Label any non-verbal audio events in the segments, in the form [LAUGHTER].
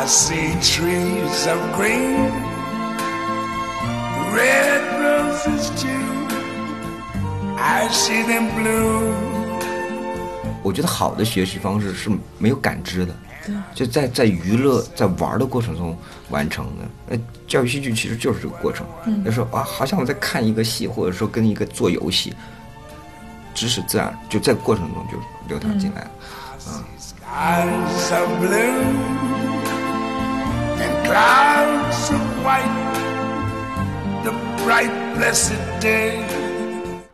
I see trees of green, red roses too. I see them bloom. 我觉得好的学习方式是没有感知的，就在在娱乐在玩的过程中完成的。那教育戏剧其实就是这个过程，就说啊，好像我在看一个戏，或者说跟一个做游戏，知识自然就在过程中就流淌进来了。Blue and clouds of white. The bright blessed day.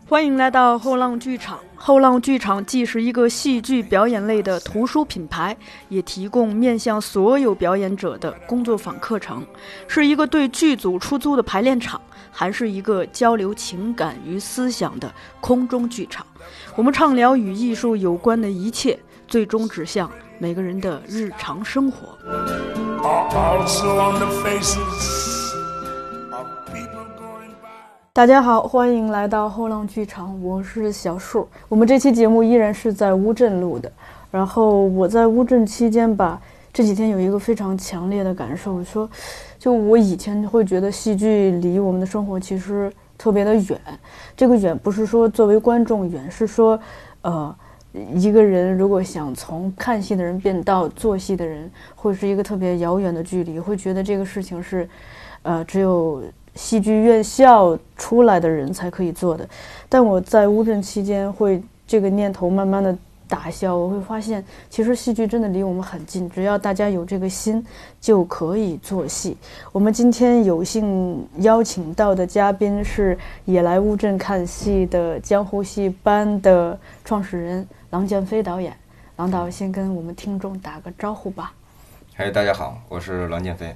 欢迎来到后浪剧场。后浪剧场既是一个戏剧表演类的图书品牌，也提供面向所有表演者的工作坊课程，是一个对剧组出租的排练场，还是一个交流情感与思想的空中剧场。我们畅聊与艺术有关的一切，最终指向每个人的日常生活。大家好，欢迎来到后浪剧场，我是小树。我们这期节目依然是在乌镇录的。然后我在乌镇期间吧，这几天有一个非常强烈的感受，说，就我以前会觉得戏剧离我们的生活其实特别的远。这个远不是说作为观众远，是说，呃，一个人如果想从看戏的人变到做戏的人，会是一个特别遥远的距离，会觉得这个事情是，呃，只有戏剧院校出来的人才可以做的。但我在乌镇期间，会这个念头慢慢的打消，我会发现，其实戏剧真的离我们很近，只要大家有这个心，就可以做戏。我们今天有幸邀请到的嘉宾是也来乌镇看戏的江湖戏班的创始人郎建飞导演。郎导先跟我们听众打个招呼吧。嗨，大家好，我是郎建飞。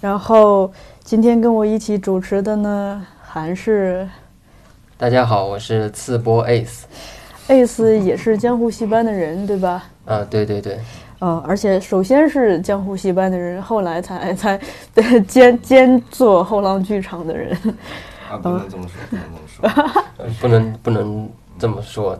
然后今天跟我一起主持的呢，还是大家好，我是次波 Ace。Ace，也是江湖戏班的人，对吧？啊，对对对，呃，而且首先是江湖戏班的人，后来才才 [LAUGHS] 兼兼做后浪剧场的人。啊，不能这么说，不能这么说。呃 [LAUGHS] 不能不能这么说。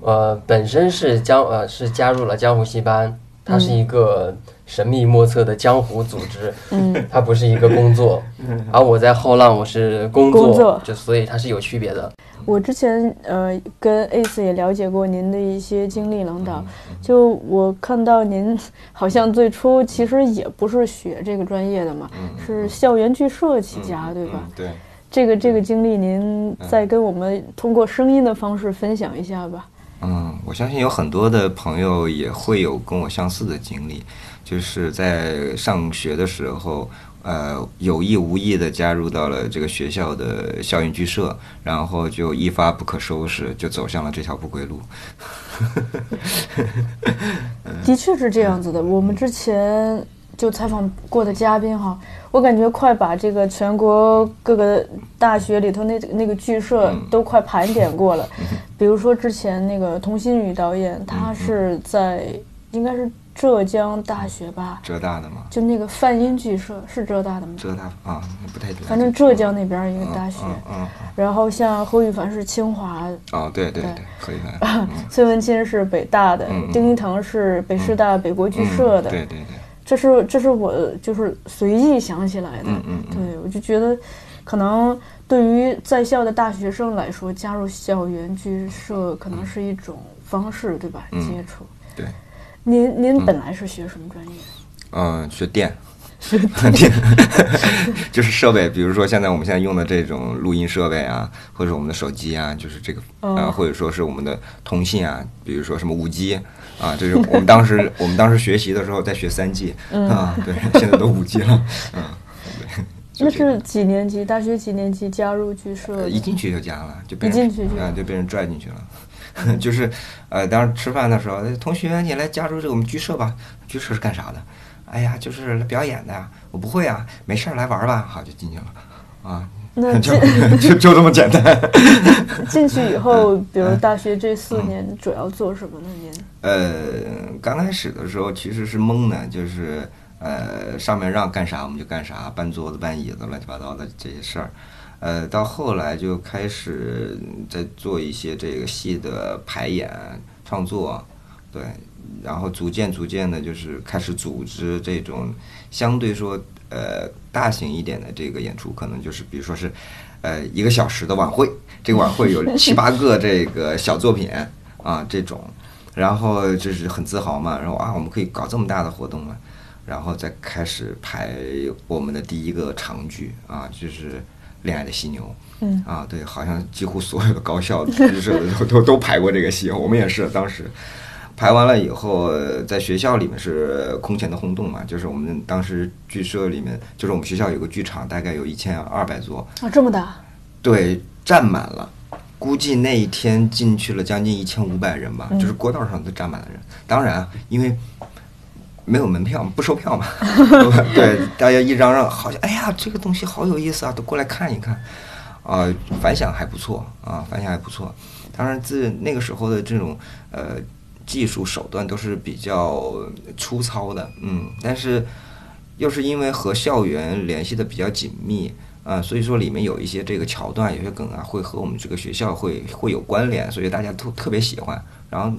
呃，本身是江呃是加入了江湖戏班，它是一个神秘莫测的江湖组织，嗯，它不是一个工作。嗯而我在后浪我是工作，工作就所以它是有区别的。我之前呃跟 Ace 也了解过您的一些经历，郎导，就我看到您好像最初其实也不是学这个专业的嘛，是校园剧社起家，对吧？嗯，对。这个这个经历，您再跟我们通过声音的方式分享一下吧。嗯，我相信有很多的朋友也会有跟我相似的经历，就是在上学的时候，呃，有意无意的加入到了这个学校的校园剧社，然后就一发不可收拾，就走向了这条不归路。[LAUGHS] 的确是这样子的。我们之前就采访过的嘉宾哈，我感觉快把这个全国各个大学里头那那个剧社都快盘点过了。比如说之前那个童心宇导演，他是在应该是浙江大学吧，浙大的嘛，就那个泛音剧社是浙大的吗？浙大啊，不太了解。反正浙江那边一个大学。嗯嗯然后像何羽凡是清华，嗯，哦，对对对。对，可以看。[LAUGHS] 嗯。崔文清是北大的，丁一腾是北师大北国剧社的。对对对，这是这是我就是随意想起来的，嗯嗯嗯对我就觉得，可能对于在校的大学生来说，加入校园剧社可能是一种方式，对吧？嗯接触。对。您您本来是学什么专业？嗯，学电，电 [LAUGHS] 就是设备，比如说现在我们现在用的这种录音设备啊，或者我们的手机啊，就是这个哦啊，或者说是我们的通信啊，比如说什么五 G 啊，这是我们当时 [LAUGHS] 我们当时学习的时候在学三 G 啊，对，现在都五 G 了，[LAUGHS] 嗯，对。就那是几年级？大学几年级加入剧社？呃一进去就加了，就被一人进去就啊，就被人拽进去了。就是，呃，当时吃饭的时候，哎同学，你来加入这个我们剧社吧。剧社是干啥的？哎呀，就是来表演的呀。我不会啊，没事儿来玩儿吧。好，就进去了。啊，那 [LAUGHS] 就就就这么简单。[LAUGHS] 进去以后，嗯比如大学这四年主要做什么呢？您？呃，刚开始的时候其实是懵的，就是呃上面让干啥我们就干啥，搬桌子、搬椅子、乱七八糟的这些事儿。呃，到后来就开始在做一些这个戏的排演、创作，对，然后逐渐逐渐的，就是开始组织这种相对说呃大型一点的这个演出，可能就是比如说是呃一个小时的晚会，这个晚会有 [LAUGHS] 七八个这个小作品啊这种，然后就是很自豪嘛，然后啊我们可以搞这么大的活动嘛，然后再开始排我们的第一个长剧啊，就是《恋爱的犀牛》。嗯。啊，对，好像几乎所有的高校就是都都都排过这个戏，我们也是当时排完了以后，呃在学校里面是空前的轰动嘛，就是我们当时剧社里面，就是我们学校有个剧场，大概有一千二百座，啊，这么大，对，站满了。估计那一天进去了将近一千五百人吧，就是过道上都站满了人。当然啊，因为没有门票，不收票嘛。[LAUGHS] 对，大家一嚷嚷，好像哎呀，这个东西好有意思啊，都过来看一看。啊、反响还不错啊，反响还不错。当然，自那个时候的这种呃技术手段都是比较粗糙的，嗯，但是又是因为和校园联系的比较紧密啊、所以说里面有一些这个桥段，有些梗啊，会和我们这个学校会会有关联，所以大家都特别喜欢。然后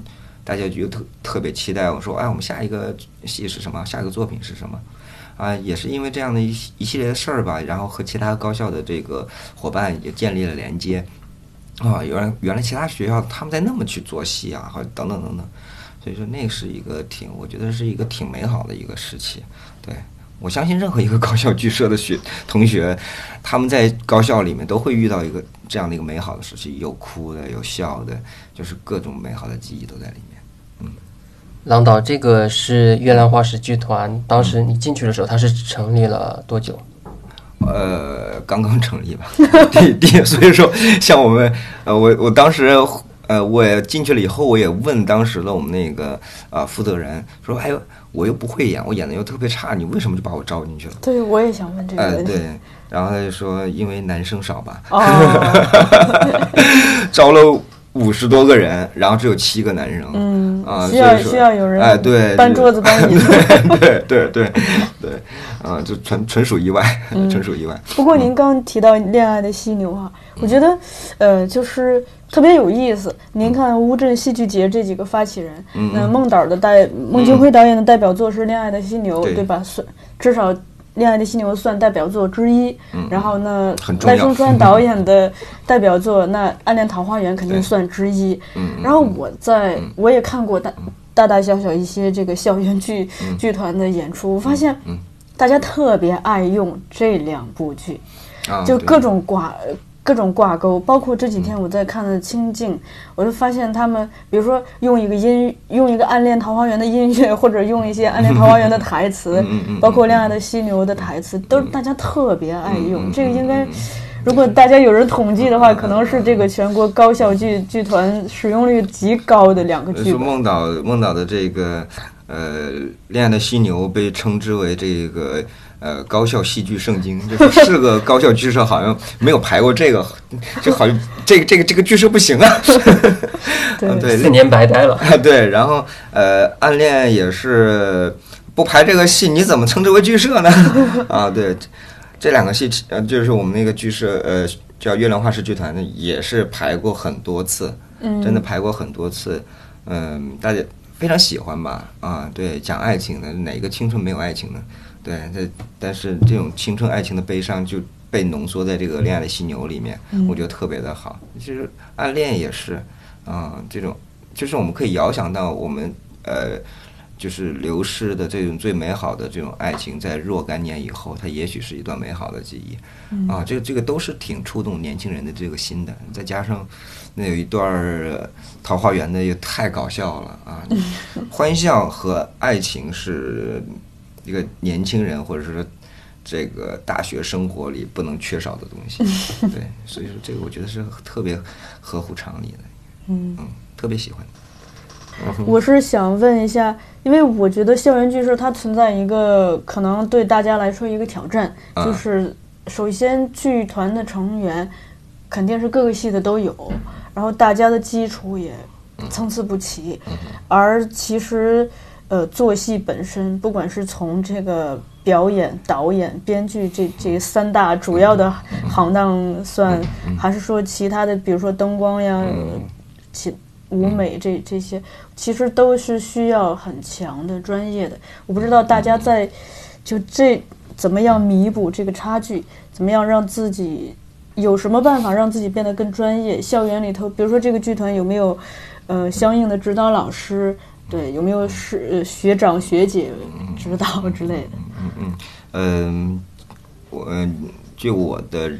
大家就特特别期待我说，哎，我们下一个戏是什么？下一个作品是什么？啊，也是因为这样的一一系列的事儿吧，然后和其他高校的这个伙伴也建立了连接。啊，原来原来其他学校他们在那么去做戏啊，或者等等等等，所以说那是一个挺，我觉得是一个挺美好的一个时期。对我相信任何一个 [LAUGHS] 高校剧社的学同学，他们在高校里面都会遇到一个这样的一个美好的时期，有哭的，有笑的，就是各种美好的记忆都在里面。嗯郎导，这个是月亮画室剧团，当时你进去的时候，它是成立了多久？呃，刚刚成立吧，[LAUGHS] 第第，所以说像我们，呃，我我当时，呃，我也进去了以后，我也问当时的我们那个啊、负责人说，哎呦，我又不会演，我演的又特别差，你为什么就把我招进去了？对，我也想问这个呃，问题。对，然后他就说，因为男生少吧，哦，[LAUGHS] 招了五十多个人，然后只有七个男生，嗯啊，需要需要有人哎，对，搬桌子搬椅子。对对对对，啊，就纯纯属意外，纯属意外。[LAUGHS] 不过您刚提到《恋爱的犀牛》啊，我觉得，呃，就是特别有意思。您看乌镇戏剧节这几个发起人，嗯那孟导的代孟京辉导演的代表作是《恋爱的犀牛》，对对吧？算至少《恋爱的犀牛》算代表作之一。然后呢赖声川导演的代表作那《暗恋桃花源》肯定算之一。嗯，然后我在我也看过大大大小小一些这个校园剧剧团的演出，我发现嗯大家特别爱用这两部剧。就各种挂各种挂钩，包括这几天我在看的《清静》，我就发现他们，比如说用一个音，用一个《暗恋桃花源》的音乐，[LAUGHS] 或者用一些《暗恋桃花源》的台词包括《恋爱的犀牛》的台词，都是大家特别爱嗯用。这个应该。如果大家有人统计的话，可能是这个全国高校剧剧团使用率极高的两个剧说本。孟导孟导的这个呃《恋爱的犀牛》被称之为这个呃高校戏剧圣经，就是是个高校剧社好像没有排过这个，就好像这个这个这个剧社不行啊。[LAUGHS] 对四年白待了。啊，对，然后呃，暗恋也是不排这个戏，你怎么称之为剧社呢？[LAUGHS] 啊，对，这这两个戏，呃，就是我们那个剧社，呃，叫月亮画室剧团的，也是排过很多次，嗯真的排过很多次，嗯、大家非常喜欢吧？啊，对，讲爱情的，哪个青春没有爱情呢？对，这但是这种青春爱情的悲伤就被浓缩在这个《恋爱的犀牛》里面，我觉得特别的好。其实暗恋也是，啊、这种就是我们可以遥想到我们呃，就是流逝的这种最美好的这种爱情，在若干年以后，它也许是一段美好的记忆。啊，这个这个都是挺触动年轻人的这个心的。再加上那有一段儿呃桃花源的也太搞笑了啊！[LAUGHS] 欢笑和爱情是一个年轻人或者是说这个大学生活里不能缺少的东西。对，所以说这个我觉得是特别合乎常理的。嗯嗯，特别喜欢。我是想问一下，因为我觉得校园剧社它存在一个可能对大家来说一个挑战，啊就是首先剧团的成员肯定是各个系的都有，然后大家的基础也参差不齐，而其实呃做戏本身，不管是从这个表演、导演、编剧这这三大主要的行当算，还是说其他的，比如说灯光呀，其舞美这这些，其实都是需要很强的专业的。我不知道大家在就这怎么样弥补这个差距，怎么样让自己有什么办法让自己变得更专业？校园里头，比如说这个剧团有没有呃相应的指导老师？对，有没有是呃学长学姐指导之类的？嗯嗯，我嗯据我的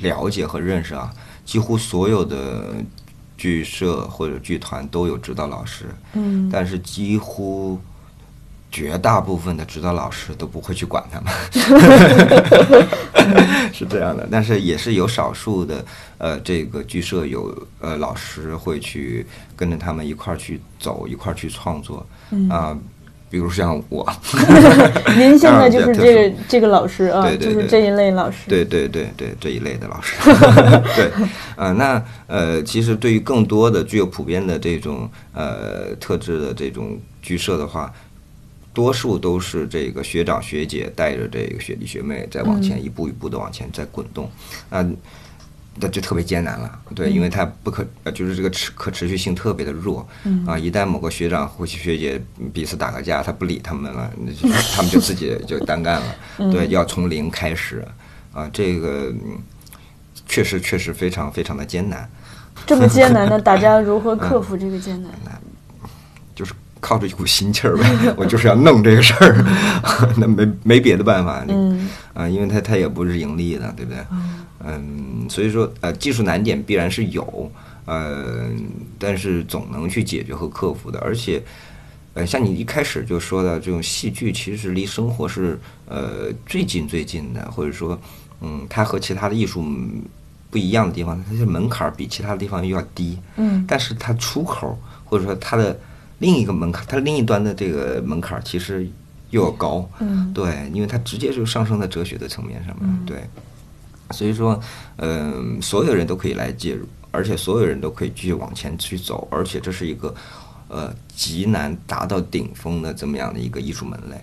了解和认识啊，几乎所有的剧社或者剧团都有指导老师，嗯。但是几乎绝大部分的指导老师都不会去管他们，[LAUGHS] 是这样的。但是也是有少数的呃，这个剧社有呃老师会去跟着他们一块儿去走，一块儿去创作啊、比如像我 [LAUGHS] [LAUGHS] 您现在就是这个这个老师啊，对对对就是这一类老师。对对对对，这一类的老师，对，呃，那呃，其实对于更多的具有普遍的这种呃特质的这种剧社的话，多数都是这个学长学姐带着这个学弟学妹在往前一步一步的往前在滚动，啊、那就特别艰难了，对，因为它不可，呃，就是这个持可持续性特别的弱，啊，一旦某个学长或学姐彼此打个架，他不理他们了，那就他们就自己就单干了，对，要从零开始，啊，这个嗯确实确实非常非常的艰难，这么艰难的，大家如何 [LAUGHS] 克服这个艰难？就是靠着一股心气儿呗，[LAUGHS] 我就是要弄这个事儿，[LAUGHS] 那没没别的办法，嗯啊，因为它它也不是盈利的，对不对？嗯，所以说呃，技术难点必然是有，呃，但是总能去解决和克服的，而且。呃，像你一开始就说的这种戏剧，其实离生活是呃最近最近的，或者说，嗯，它和其他的艺术嗯不一样的地方，它的门槛儿比其他的地方又要低，嗯但是它出口或者说它的另一个门槛，它另一端的这个门槛儿其实又要高，嗯。对，因为它直接就上升在哲学的层面上面，对，所以说，嗯、所有人都可以来介入，而且所有人都可以继续往前去走，而且这是一个呃极难达到顶峰的这么样的一个艺术门类。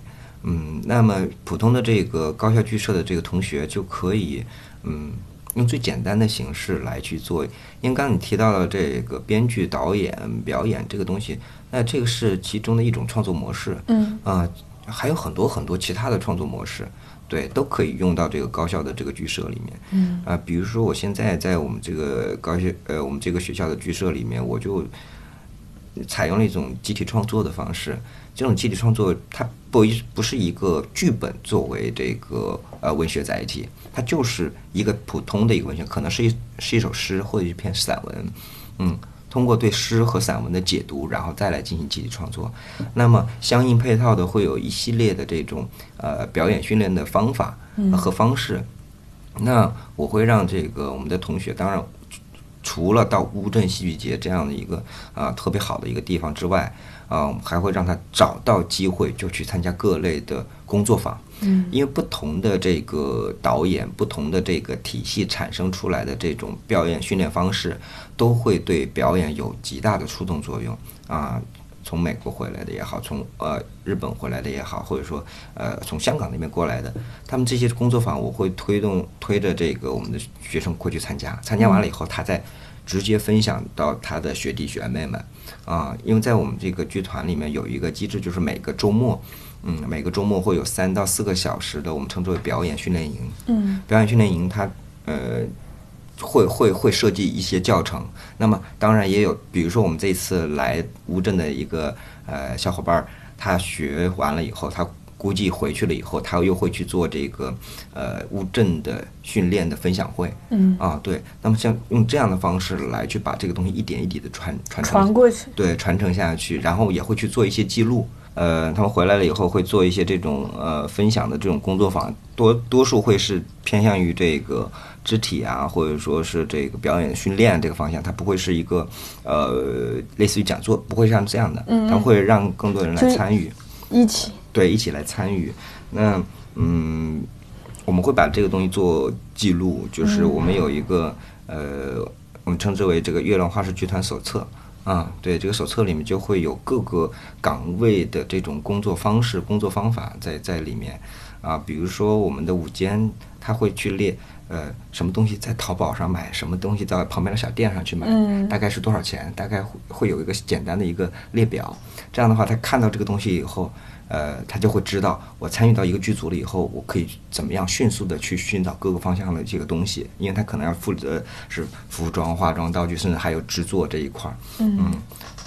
嗯，那么普通的这个高校剧社的这个同学就可以，嗯，用最简单的形式来去做。因为刚刚你提到了这个编剧、导演、表演这个东西，那这个是其中的一种创作模式。嗯啊、还有很多很多其他的创作模式，对，都可以用到这个高校的这个剧社里面。嗯啊、比如说我现在在我们这个高校，呃，我们这个学校的剧社里面，我就采用了一种集体创作的方式。这种集体创作，它不一不是一个剧本作为这个呃文学载体，它就是一个普通的一个文学，可能是一是一首诗或者一篇散文，嗯，通过对诗和散文的解读，然后再来进行集体创作。那么相应配套的会有一系列的这种呃表演训练的方法呃和方式。那我会让这个我们的同学，当然除了到乌镇戏剧节这样的一个啊、特别好的一个地方之外，啊、我们还会让他找到机会就去参加各类的工作坊。嗯因为不同的这个导演、不同的这个体系产生出来的这种表演训练方式，都会对表演有极大的触动作用啊。从美国回来的也好，从呃日本回来的也好，或者说呃从香港那边过来的，他们这些工作坊，我会推动推着这个我们的学生过去参加，参加完了以后，他再直接分享到他的学弟学妹们。啊，因为在我们这个剧团里面有一个机制，就是每个周末，嗯，每个周末会有三到四个小时的我们称之为表演训练营。嗯。表演训练营它呃会会会设计一些教程，那么当然也有，比如说我们这次来乌镇的一个呃小伙伴儿，他学完了以后，他估计回去了以后，他又会去做这个呃乌镇的训练的分享会。嗯，啊，对，那么像用这样的方式来去把这个东西一点一滴的传传承传过去。对，传承下去，然后也会去做一些记录。呃，他们回来了以后会做一些这种呃分享的这种工作坊，多多数会是偏向于这个肢体啊，或者说是这个表演训练这个方向，它不会是一个呃类似于讲座，不会像这样的，它会让更多人来参与。一起，对，一起来参与。那嗯，我们会把这个东西做记录，就是我们有一个、呃，我们称之为这个月亮花式剧团手册啊。对，这个手册里面就会有各个岗位的这种工作方式、工作方法在在里面啊，比如说我们的午间，他会去列。呃，什么东西在淘宝上买，什么东西在旁边的小店上去买，嗯大概是多少钱？大概会会有一个简单的一个列表。这样的话，他看到这个东西以后，呃，他就会知道我参与到一个剧组了以后，我可以怎么样迅速的去寻找各个方向的这个东西，因为他可能要负责是服装、化妆、道具，甚至还有制作这一块儿。嗯，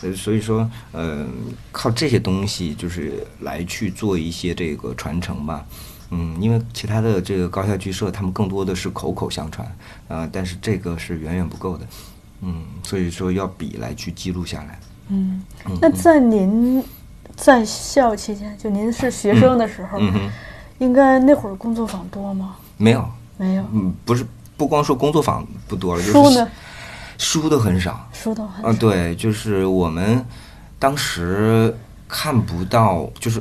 呃，所以说，呃，靠这些东西就是来去做一些这个传承吧。嗯，因为其他的这个高校剧社，他们更多的是口口相传，呃、但是这个是远远不够的。嗯，所以说要笔来去记录下来。嗯，那在您在校期间，就您是学生的时候，应该那会儿工作坊多吗？没有，没有，嗯，不是，不光说工作坊不多了，就是书呢？书都很少。书都很啊，对，就是我们当时看不到，就是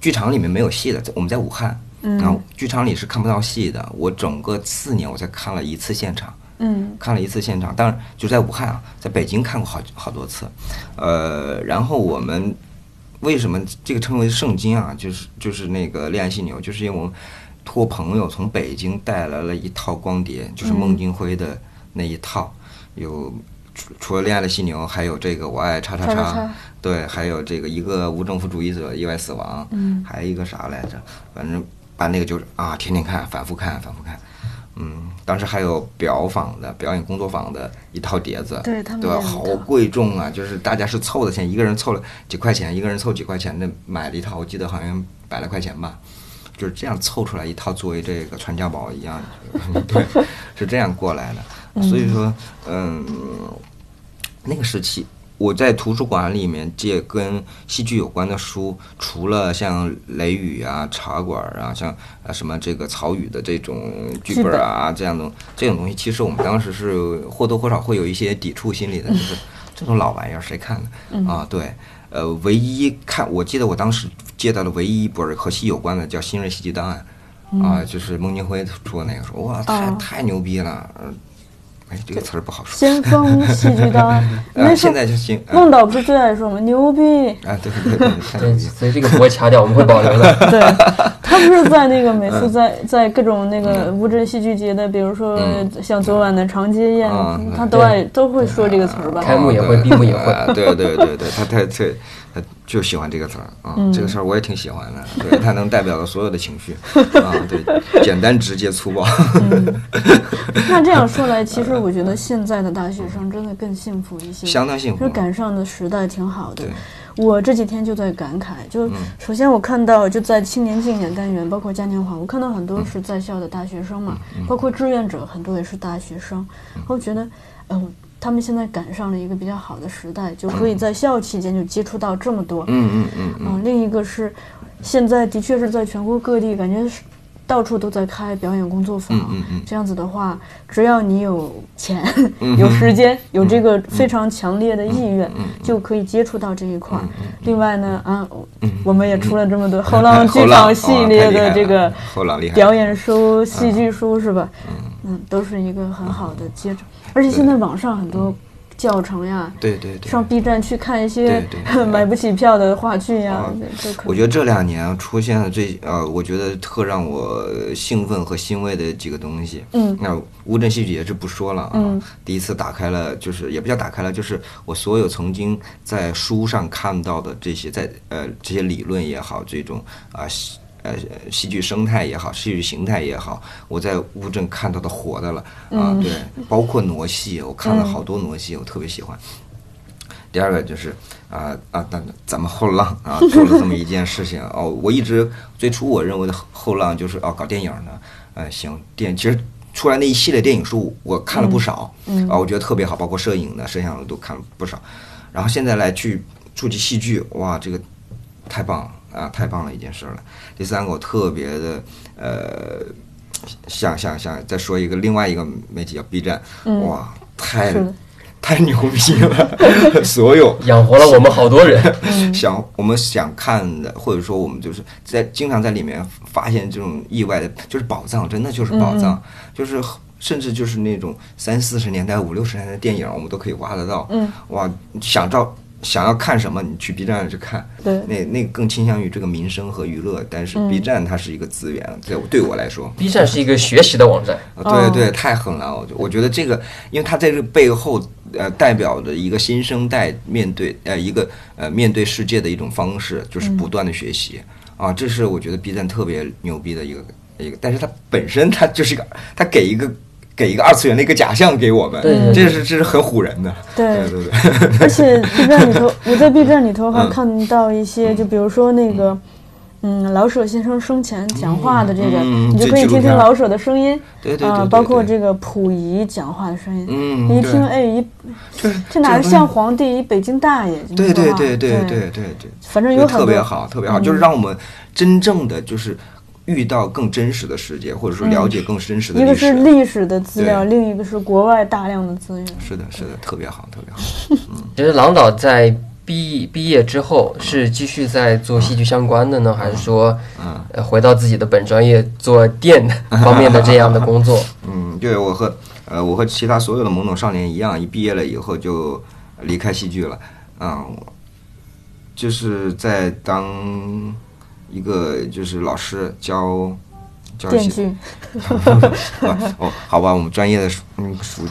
剧场里面没有戏的，在我们在武汉，嗯然后剧场里是看不到戏的。我整个四年我才看了一次现场，嗯看了一次现场，当然就在武汉啊，在北京看过好好多次，呃，然后我们为什么这个称为圣经啊？就是就是那个恋爱犀牛，就是因为我们托朋友从北京带来了一套光碟，就是孟京辉的那一套，有除除了恋爱的犀牛，还有这个我爱叉叉叉叉叉对，还有这个一个无政府主义者意外死亡，嗯还有一个啥来着？反正把那个就是啊，天天看，反复看，反复看。嗯，当时还有表坊的表演工作坊的一套碟子，对他们对吧？好贵重啊！就是大家是凑的钱，一个人凑了几块钱，一个人凑几块钱的买了一套，我记得好像百来块钱吧，就是这样凑出来一套，作为这个传家宝一样，对，[LAUGHS] 是这样过来的。所以说，嗯，那个时期，我在图书馆里面借跟戏剧有关的书，除了像《雷雨》啊、《茶馆》啊，像啊什么这个曹禺的这种剧本啊这样的这种东西，其实我们当时是或多或少会有一些抵触心理的，[LAUGHS] 就是这种老玩意儿谁看呢？啊，对。呃，唯一看，我记得我当时借到的唯一一本和戏有关的叫《新锐戏剧档案》，啊，就是孟京辉出的那个书，哇，太哦太牛逼了，嗯哎，这个词儿不好说。先锋戏剧档案，[LAUGHS] 啊，那时候现在就行。啊孟导不是最爱说吗？牛逼！啊，对对对！所以这个不会掐掉，我们会保留的。对，他不是在那个每嗯。次在在各种那个乌镇戏剧节的，比如说像昨晚的长街宴嗯，他都爱都会说这个词儿吧？开幕也会闭幕也会。啊 [LAUGHS] 对对对对，他太他他就喜欢这个词儿啊，这个事儿我也挺喜欢的，对，[LAUGHS] 他能代表了所有的情绪啊，对，[LAUGHS] 简单直接粗暴。那这样说来，其实我觉得现在的大学生真的更幸福一些，相当幸福。就是赶上的时代挺好的。对。我这几天就在感慨，就首先我看到就在青年竞演单元，包括嘉年华，我看到很多是在校的大学生嘛，包括志愿者很多也是大学生，我觉得，嗯、他们现在赶上了一个比较好的时代，就可以在校期间就接触到这么多。嗯嗯嗯嗯，嗯，另一个是，现在的确是在全国各地，感觉是到处都在开表演工作坊。嗯嗯嗯。这样子的话，只要你有钱、有时间、有这个非常强烈的意愿，就可以接触到这一块。儿。另外呢，啊，我们也出了这么多后浪剧场 [LAUGHS] 系列的这个表演书、戏剧书是吧？嗯，都是一个很好的接触，而且现在网上很多教程呀。对对对。上 B 站去看一些 [LAUGHS] 买不起票的话剧呀。我觉得这两年出现了最呃，我觉得特让我兴奋和欣慰的几个东西。嗯那乌镇戏剧节就不说了啊。嗯第一次打开了，就是也不叫打开了，就是我所有曾经在书上看到的这些，在呃这些理论也好，这种啊。戏呃，戏剧生态也好，戏剧形态也好，我在乌镇看到的活的了啊，对，包括傩戏，我看了好多傩戏，我特别喜欢。第二个就是啊啊，那、咱们后浪啊做了这么一件事情哦，我一直最初我认为的后后浪就是哦搞电影的，呃行电其实出来那一系列电影书我看了不少，嗯。啊我觉得特别好，包括摄影的、摄像的都看了不少，然后现在来去触及戏剧，哇这个太棒了啊太棒了一件事了。第三个我特别的呃想想想再说一个另外一个媒体叫 B 站，哇太太牛逼了！[LAUGHS] 所有 [LAUGHS] 养活了我们好多人。[LAUGHS] 想我们想看的，或者说我们就是在经常在里面发现这种意外的，就是宝藏，真的就是宝藏，就是甚至就是那种三四十年代、五六十年代的电影，我们都可以挖得到。嗯，哇，想照想要看什么，你去 B 站去看。对。那那更倾向于这个民生和娱乐，但是嗯。B 站它是一个资源，对对我来说，B 站是一个学习的网站，[LAUGHS] 啊，对对，太狠了！我就我觉得这个，因为它在这个背后，呃，代表着一个新生代面对呃一个呃面对世界的一种方式，就是不断的学习、啊，这是我觉得 B 站特别牛逼的一个一个，但是它本身它就是一个，它给一个给一个二次元的一个假象给我们，对对这是这是很唬人的，对。对对对，[LAUGHS] 而且 B 站里头，[LAUGHS] 我在 B 站里头还嗯。看到一些，就比如说那个，嗯，老舍先生生前讲话的这个，你就可以听听老舍的声音，啊，对对对对包括这个溥仪讲话的声音，嗯你一听，哎，一就是这哪是个像皇帝，一北京大爷，对对对对对。对对对，反正有很多特别好，特别好，嗯。就是让我们真正的就是遇到更真实的世界，或者说了解更真实的历嗯一个是。历史的资料，另一个是国外大量的资源。是的，是的，特别好，特别好。[LAUGHS] 其实郎导在毕毕业之后是继续在做戏剧相关的呢，还是说嗯呃回到自己的本专业做电方面的这样的工作？[LAUGHS] 嗯，对我和呃我和其他所有的懵懂少年一样，一毕业了以后就离开戏剧了。嗯、就是在当一个就是老师教教戏电锯，啊 [LAUGHS] 哦，好吧，我们专业的嗯属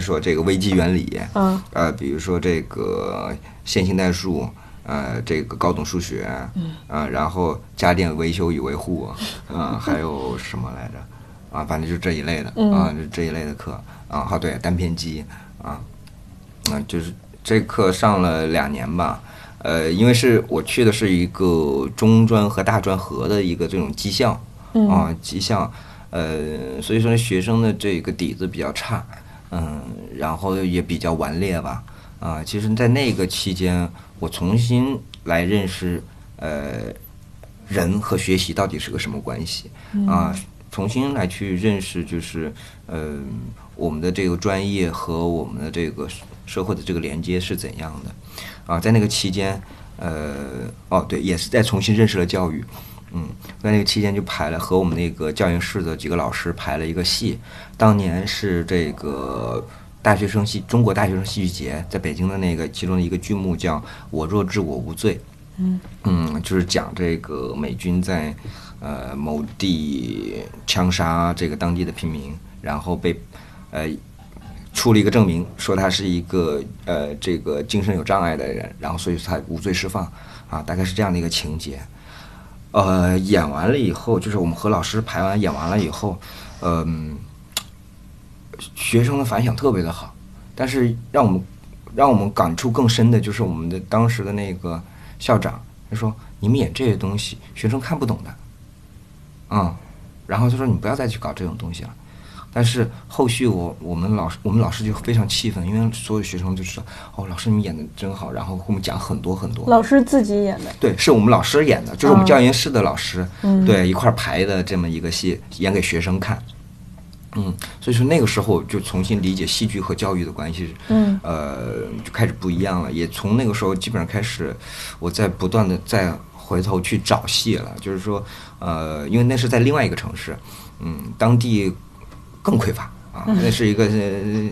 说这个微机原理，嗯呃，比如说这个线性代数，呃，这个高等数学，嗯，啊，然后家电维修与维护，啊，还有什么来着？啊，反正就这一类的，啊，就这一类的课，啊，好，对，单片机，啊，啊，就是这课上了两年吧。呃，因为是我去的是一个中专和大专合的一个这种技校，啊，技校，呃，所以说学生的这个底子比较差，嗯，然后也比较顽劣吧，啊，其实，在那个期间，我重新来认识，呃，人和学习到底是个什么关系啊，重新来去认识，就是，呃，我们的这个专业和我们的这个社会的这个连接是怎样的，啊，在那个期间，呃，哦，对，也是在重新认识了教育。嗯，在那个期间就排了和我们那个教研室的几个老师排了一个戏，当年是这个大学生戏中国大学生戏剧节在北京的那个其中的一个剧目叫《我若知我无罪》。嗯就是讲这个美军在呃某地枪杀这个当地的平民，然后被呃出了一个证明，说他是一个呃这个精神有障碍的人，然后所以他无罪释放啊，大概是这样的一个情节。呃，演完了以后，就是我们和老师排完演完了以后，嗯、学生的反响特别的好，但是让我们让我们感触更深的就是我们的当时的那个校长，他说你们演这些东西，学生看不懂的，嗯，然后他说你不要再去搞这种东西了。但是后续我我们老师我们老师就非常气愤，因为所有学生就说哦，老师你们演的真好，然后给我们讲很多很多。老师自己演的，对，是我们老师演的，就是我们哦教研室的老师，嗯对一块儿排的这么一个戏，演给学生看。嗯，所以说那个时候就重新理解戏剧和教育的关系，嗯呃，就开始不一样了。也从那个时候基本上开始，我在不断的再回头去找戏了。就是说，呃，因为那是在另外一个城市，嗯，当地更匮乏啊，那是一个，呃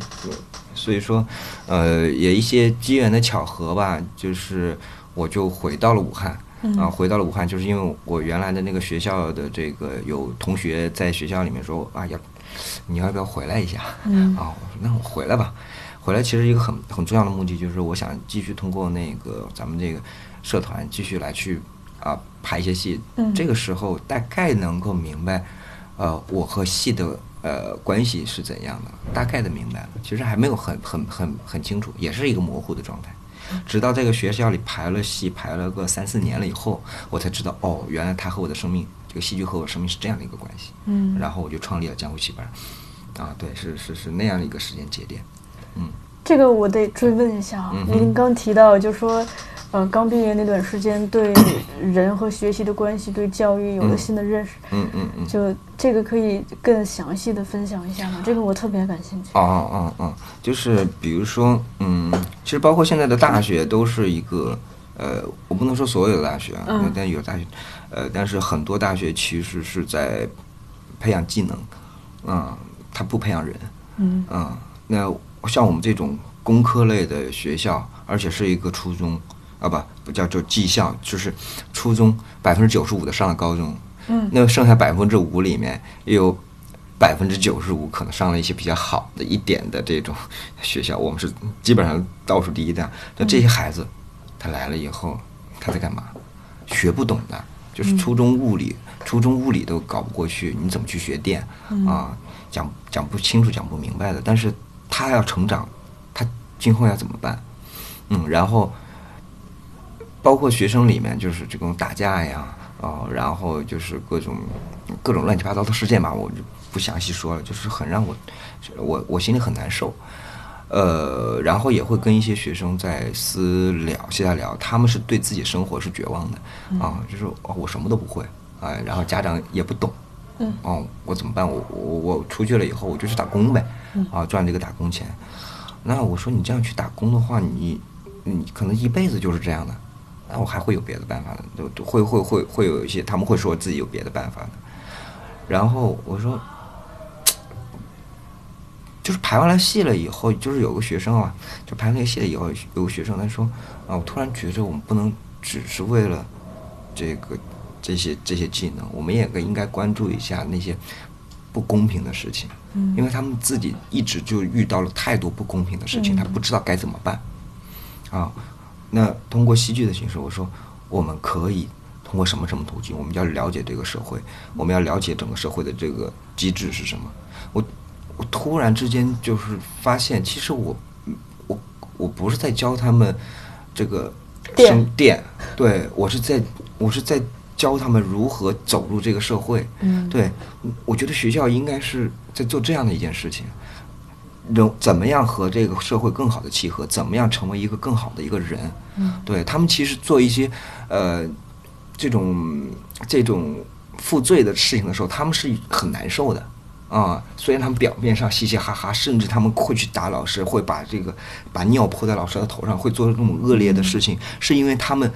所以说，呃，也一些机缘的巧合吧，就是我就回到了武汉。啊，回到了武汉，就是因为我原来的那个学校的这个有同学在学校里面说，啊，要你要不要回来一下？嗯啊，那我回来吧。回来其实一个很很重要的目的就是我想继续通过那个咱们这个社团继续来去啊排一些戏。嗯这个时候大概能够明白，呃，我和戏的呃关系是怎样的，大概的明白了。其实还没有很很很很清楚，也是一个模糊的状态。直到这个学校里排了戏，排了个三四年了以后，我才知道，哦，原来他和我的生命，这个戏剧和我生命是这样的一个关系。嗯然后我就创立了江湖戏班，啊，对，是是是那样的一个时间节点。嗯这个我得追问一下啊，嗯您刚提到就说，呃，刚毕业那段时间对 [COUGHS] 人和学习的关系，对教育有了嗯新的认识，嗯嗯嗯。就这个可以更详细的分享一下吗？这个我特别感兴趣。哦哦哦哦，就是比如说，嗯，其实包括现在的大学都是一个，呃，我不能说所有的大学啊，嗯但有大学，呃，但是很多大学其实是在培养技能，嗯，它不培养人，嗯嗯，那像我们这种工科类的学校而且是一个初中，啊不不叫就技校，就是初中百分之九十五的上了高中，嗯，那剩下百分之五里面也有百分之九十五可能上了一些比较好的一点的这种 [LAUGHS] 学校，我们是基本上倒数第一的。那这些孩子，他来了以后，他在干嘛？学不懂的，就是初中物理，初中物理都搞不过去，你怎么去学电啊？讲讲不清楚，讲不明白的。但是他要成长，他今后要怎么办？嗯，然后包括学生里面就是这种打架呀，哦，然后就是各种各种乱七八糟的事件吧，我就不详细说了，就是很让我我我心里很难受。呃，然后也会跟一些学生在私聊、私下聊，他们是对自己生活是绝望的啊，就是哦，我什么都不会啊，然后家长也不懂，嗯，哦，我怎么办？我我我出去了以后，我就去打工呗，啊，赚这个打工钱。那我说你这样去打工的话，你你可能一辈子就是这样的，那我还会有别的办法的，都都会会会会有一些他们会说自己有别的办法的。然后我说，[TSK] 就是排完了戏了以后，就是有个学生啊，就排完那个戏了以后，有个学生他说啊，我突然觉着我们不能只是为了这个这些这些技能，我们也应该关注一下那些不公平的事情，嗯因为他们自己一直就遇到了太多不公平的事情，嗯他不知道该怎么办啊。那通过戏剧的形式，我说我们可以通过什么什么途径，我们要了解这个社会，我们要了解整个社会的这个机制是什么。我我突然之间就是发现，其实我我我不是在教他们这个电生电，对我是在我是在教他们如何走入这个社会。嗯对，我觉得学校应该是在做这样的一件事情。人怎么样和这个社会更好的契合？怎么样成为一个更好的一个人？嗯对他们其实做一些呃这种这种负罪的事情的时候，他们是很难受的啊。虽然他们表面上嘻嘻哈哈，甚至他们会去打老师，会把这个把尿泼在老师的头上，会做这种恶劣的事情，是因为他们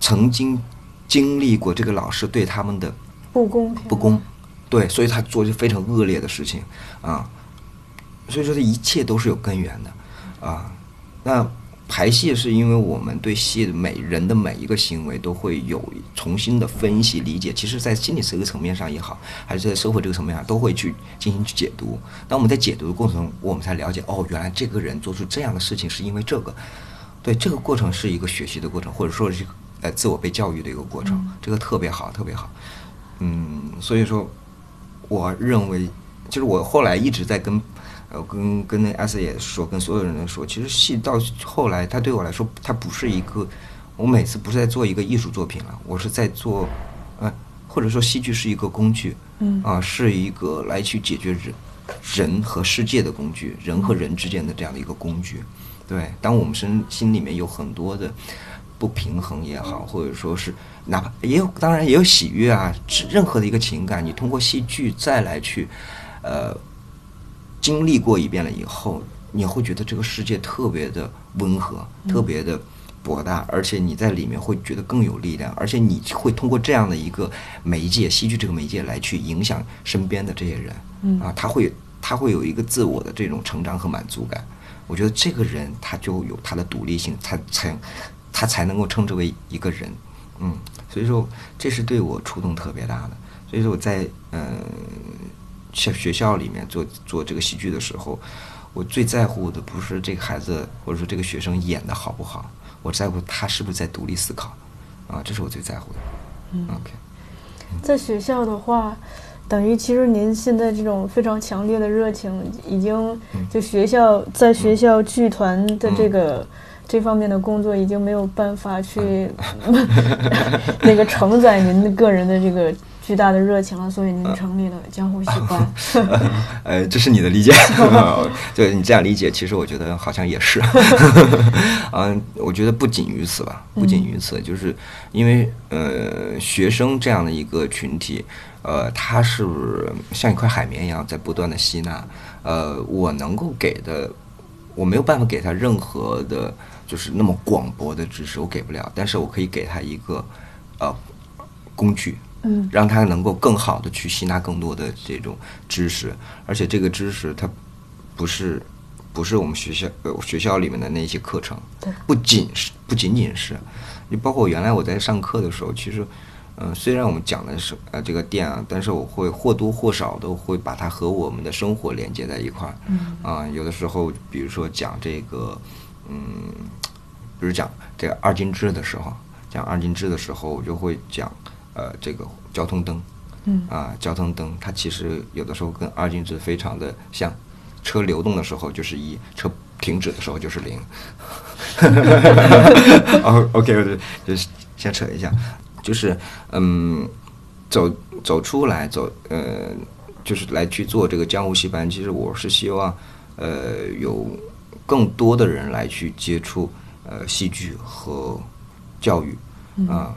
曾经经历过这个老师对他们的不公平，不公，对，所以他做一些非常恶劣的事情啊。所以说，这一切都是有根源的啊。那排泄是因为我们对戏的每人的每一个行为都会有重新的分析理解，其实，在心理这个层面上也好，还是在社会这个层面上，都会去进行去解读。那我们在解读的过程中，我们才了解，哦，原来这个人做出这样的事情是因为这个。对，这个过程是一个学习的过程，或者说是呃自我被教育的一个过程，这个特别好，特别好。嗯，所以说，我认为，就是我后来一直在跟，呃，跟跟那阿 Sir 也说，跟所有人都说，其实戏到后来，它对我来说，它不是一个，我每次不是在做一个艺术作品了，我是在做，呃，或者说戏剧是一个工具，嗯啊，是一个来去解决人人和世界的工具，人和人之间的这样的一个工具。对，当我们身心里面有很多的不平衡也好，或者说是哪怕也有，当然也有喜悦啊，任何的一个情感，你通过戏剧再来去，呃，经历过一遍了以后，你会觉得这个世界特别的温和，特别的博大，而且你在里面会觉得更有力量，而且你会通过这样的一个媒介，戏剧这个媒介来去影响身边的这些人，嗯啊，他会他会有一个自我的这种成长和满足感。我觉得这个人他就有他的独立性，他才他才能够称之为一个人，嗯，所以说这是对我触动特别大的。所以说我在嗯学学校里面做做这个戏剧的时候，我最在乎的不是这个孩子或者说这个学生演的好不好，我在乎他是不是在独立思考，啊，这是我最在乎的。嗯，OK。在学校的话，等于其实您现在这种非常强烈的热情，已经嗯就学校在学校剧团的这个。这方面的工作已经没有办法去 [LAUGHS] 那个承载您的个人的这个巨大的热情了，所以您成立了 [LAUGHS] 江湖习惯。[LAUGHS] 呃，这是你的理解，[LAUGHS] 对你这样理解，其实我觉得好像也是。嗯，我觉得不仅于此吧，不仅于此，就是因为呃，学生这样的一个群体，呃，他是像一块海绵一样在不断的吸纳，呃，我能够给的，我没有办法给他任何的。就是那么广博的知识，我给不了，但是我可以给他一个呃工具，嗯，让他能够更好的去吸纳更多的这种知识，而且这个知识它不是不是我们学校呃学校里面的那些课程对，不仅是不仅仅是，你包括原来我在上课的时候，其实。嗯，虽然我们讲的是呃这个电啊，但是我会或多或少都会把它和我们的生活连接在一块儿。嗯啊，有的时候，比如说讲这个，嗯，比如讲这个二进制的时候，讲二进制的时候，我就会讲呃这个交通灯。嗯啊，交通灯它其实有的时候跟二进制非常的像，车流动的时候就是一，车停止的时候就是零。[LAUGHS] 哦，OK，我就就是先扯一下，就是嗯，走走出来，走呃，就是来去做这个江湖戏班。其实我是希望呃有更多的人来去接触呃戏剧和教育啊、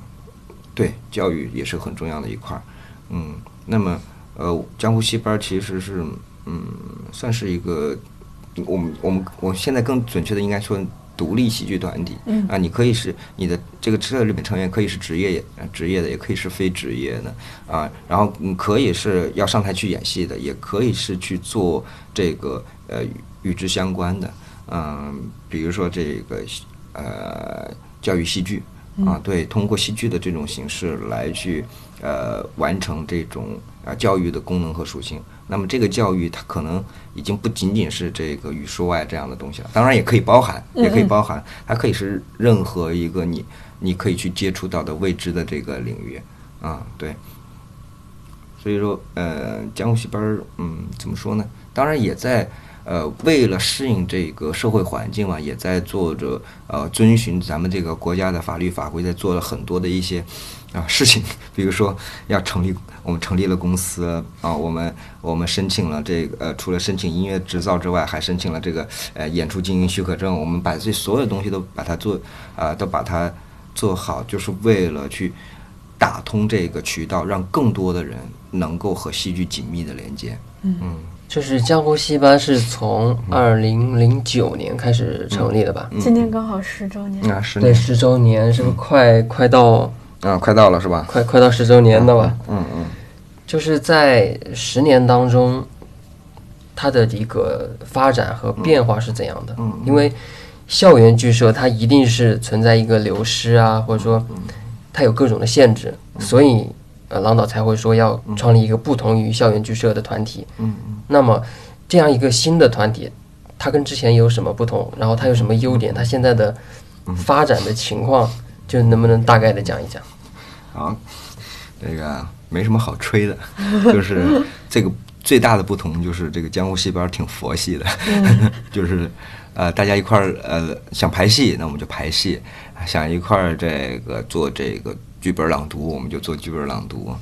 对，教育也是很重要的一块儿。嗯，那么呃，江湖戏班其实是嗯，算是一个我们我们我现在更准确的应该说独立喜剧团体。嗯啊，你可以是你的这个这里面成员可以是职业呃职业的，也可以是非职业的啊。然后嗯，可以是要上台去演戏的，也可以是去做这个呃与与之相关的，嗯，比如说这个呃教育戏剧。啊，对，通过戏剧的这种形式来去呃完成这种啊教育的功能和属性。那么这个教育它可能已经不仅仅是这个语数外这样的东西了，当然也可以包含，也可以包含，它可以是任何一个你你可以去接触到的未知的这个领域啊，对。所以说，呃，江湖戏班儿，嗯，怎么说呢？当然也在，呃，为了适应这个社会环境嘛，也在做着，呃，遵循咱们这个国家的法律法规，在做了很多的一些啊 [LAUGHS] 事情，比如说要成立，我们成立了公司啊，我们我们申请了这个，呃，除了申请音乐执照之外，还申请了这个呃演出经营许可证，我们把这所有东西都把它做，啊、都把它做好，就是为了去。打通这个渠道，让更多的人能够和戏剧紧密的连接。嗯就是江湖戏班是从二零零九年开始成立的吧？今年刚好十周年。对，十周年是不是快快到啊，快到了是吧？快快到十周年了吧？嗯嗯就是在十年当中，它的一个发展和变化是怎样的？嗯因为校园剧社它一定是存在一个流失啊，或者说它有各种的限制，所以呃，郎导才会说要创立一个不同于校园剧社的团体。嗯嗯那么这样一个新的团体，它跟之前有什么不同？然后它有什么优点？它现在的发展的情况，就能不能大概的讲一讲？[LAUGHS] 啊，这个没什么好吹的，就是这个最大的不同就是这个江湖戏班挺佛系的，[LAUGHS] 就是呃大家一块儿呃想排戏，那我们就排戏；想一块儿这个做这个剧本朗读，我们就做剧本朗读。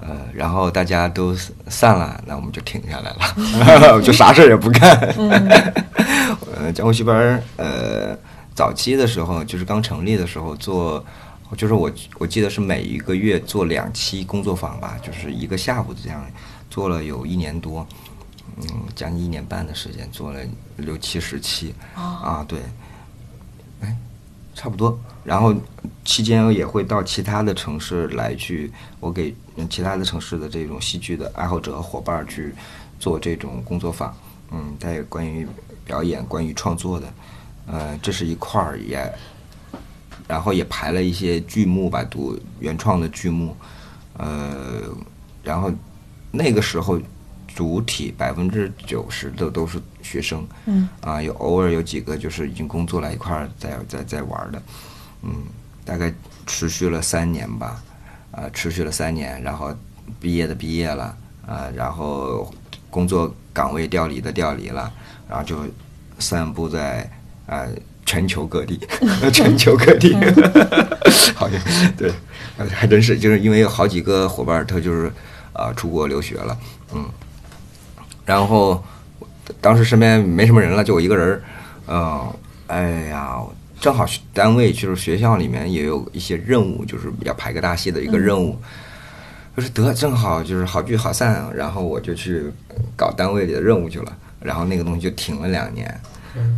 呃，然后大家都散了，那我们就停下来了，[LAUGHS] 就啥事儿也不干。[LAUGHS] 呃，江湖戏班儿，呃，早期的时候就是刚成立的时候做，就是我我记得是每一个月做两期工作坊吧，就是一个下午这样，做了有一年多，嗯，将近一年半的时间，做了六七十期，啊，对，哎，差不多。然后期间也会到其他的城市来去，我给其他的城市的这种戏剧的爱好者和伙伴去做这种工作坊，嗯，带关于表演、关于创作的，呃，这是一块儿也，然后也排了一些剧目吧，读原创的剧目，呃，然后那个时候主体百分之九十的都是学生，嗯。啊，有偶尔有几个就是已经工作了一块儿在在在玩儿的，嗯，大概持续了三年吧，啊，持续了三年，然后毕业的毕业了，啊，然后工作岗位调离的调离了，然后就散布在啊全球各地，全球各地 [LAUGHS] [LAUGHS] 好像对，呃还真是，就是因为有好几个伙伴儿他就是啊出国留学了，嗯，然后当时身边没什么人了，就我一个人儿，嗯，哎呀，正好单位就是学校里面也有一些任务，就是要排个大戏的一个任务，就是得正好就是好聚好散，然后我就去搞单位里的任务去了，然后那个东西就停了两年，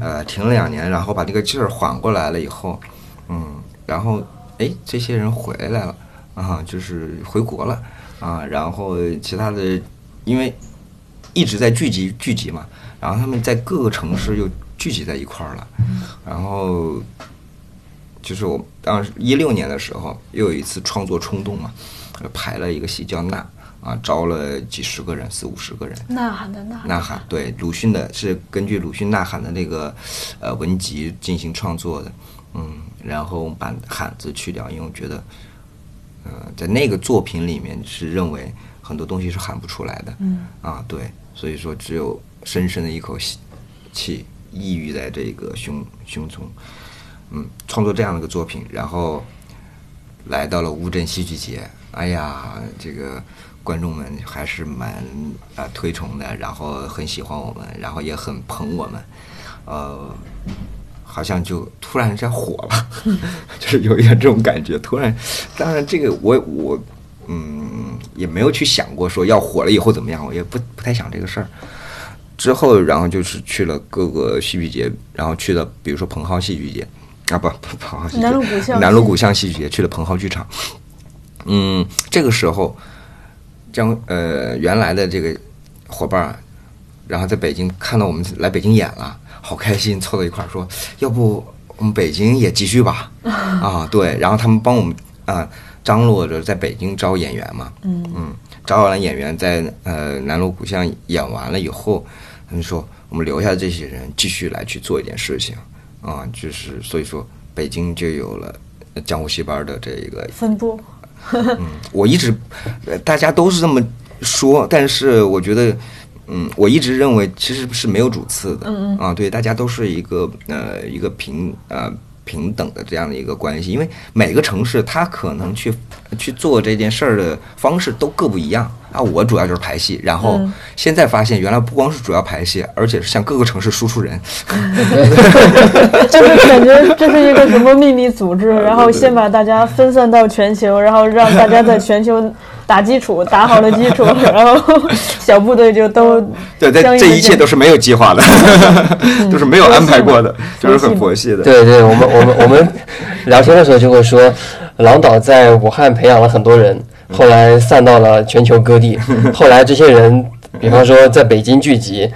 呃，停了两年，然后把这个劲儿缓过来了以后，嗯，然后哎，这些人回来了啊，就是回国了啊，然后其他的因为一直在聚集聚集嘛，然后他们在各个城市又聚集在一块儿了。然后就是我当时一六年的时候，又有一次创作冲动嘛，排了一个戏叫《呐》啊，招了几十个人，四五十个人。呐喊的呐喊，呐喊，对，鲁迅的是根据鲁迅呐喊的那个呃文集进行创作的，嗯，然后把喊字去掉，因为我觉得，呃，在那个作品里面是认为很多东西是喊不出来的，嗯啊，对，所以说只有深深的一口气抑郁在这个胸胸中，嗯，创作这样的一个作品，然后来到了乌镇戏剧节，哎呀，这个观众们还是蛮啊、推崇的，然后很喜欢我们，然后也很捧我们，呃，好像就突然间火了，[LAUGHS] 就是有一点这种感觉。突然，当然这个我我嗯也没有去想过说要火了以后怎么样，我也不不太想这个事儿。之后，然后就是去了各个戏剧节，然后去了比如说蓬蒿戏剧节，啊不不蓬蒿戏剧节，南锣鼓巷南锣鼓巷戏剧节去了蓬蒿剧场。嗯，这个时候，将呃原来的这个伙伴儿，然后在北京看到我们来北京演了，好开心，凑到一块儿说，要不我们北京也继续吧？啊，对，然后他们帮我们啊张罗着在北京招演员嘛，嗯。嗯，招完了演员在呃南锣鼓巷演完了以后，他们说我们留下这些人继续来去做一点事情。啊，就是所以说北京就有了呃江湖戏班的这一个分布。嗯，我一直，呃，大家都是这么说，但是我觉得，嗯，我一直认为其实是没有主次的，嗯。啊，对，大家都是一个呃一个平呃平等的这样的一个关系，因为每个城市它可能去去做这件事儿的方式都各不一样。啊。我主要就是排戏，然后嗯。现在发现原来不光是主要排戏，而且是向各个城市输出人，[LAUGHS] 就是感觉这是一个什么秘密组织，[LAUGHS] 然后先把大家分散到全球，然后让大家在全球打基础，打好了基础，[LAUGHS] 然后小部队就都 [LAUGHS] 对，在相应地建这一切都是没有计划的，[LAUGHS] 都是没有安排过的，就是很佛系的。对对，我们我们我们聊天的时候就会说，郎导在武汉培养了很多人，后来散到了全球各地，后来这些人，比方说在北京聚集，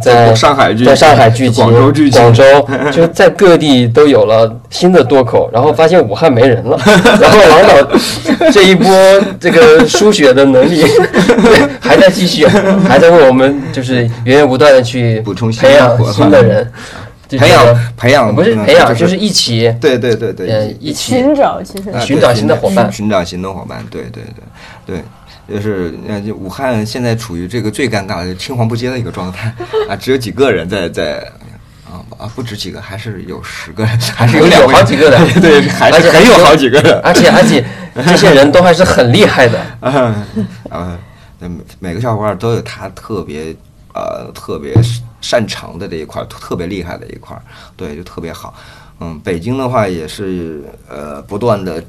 在上海聚集在上海聚集，广州聚集广州 [LAUGHS] 就在各地都有了新的多口，然后发现武汉没人了，[LAUGHS] 然后郎导这一波这个输血的能力 [LAUGHS] 还在继续，还在为我们就是源源不断的去补充新培养新的人。培养培养嗯不是培养，就就是一起对对对对，呃一起寻找，其实啊寻找新的伙伴寻找新的伙伴，对对对对，就是呃，就武汉现在处于这个最尴尬的青黄不接的一个状态啊，只有几个人在在啊啊，不止几个，还是有十个人，还是有两有位好几个的 [LAUGHS] 对，还是很有好几个人，而且而且这些人都还是很厉害的，[LAUGHS] 啊，每每个小伙伴都有他特别呃特别擅长的这一块儿，特别厉害的一块儿，对，就特别好。嗯，北京的话也是呃不断的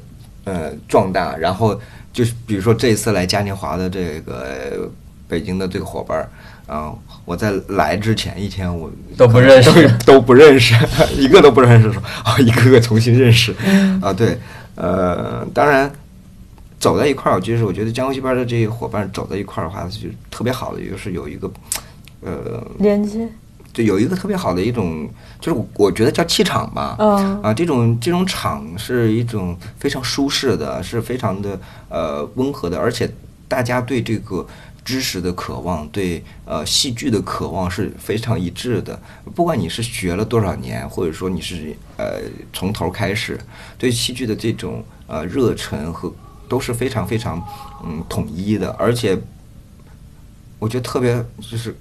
呃壮大，然后就是比如说这一次来嘉年华的这个北京的这个伙伴儿。啊、我在来之前一天我都不认识 [LAUGHS] 都不认识，[LAUGHS] 一个都不认识，说啊，一个个重新认识，啊，对，呃，当然走在一块儿，就是我觉得江湖戏班的这些伙伴走在一块儿的话，就特别好的，就是有一个，呃，连接，就有一个特别好的一种，就是我我觉得叫气场吧，嗯啊，这种这种场是一种非常舒适的，是非常的呃温和的，而且大家对这个知识的渴望，对呃戏剧的渴望是非常一致的。不管你是学了多少年，或者说你是呃从头开始，对戏剧的这种呃热忱和都是非常非常嗯统一的，而且我觉得特别就是。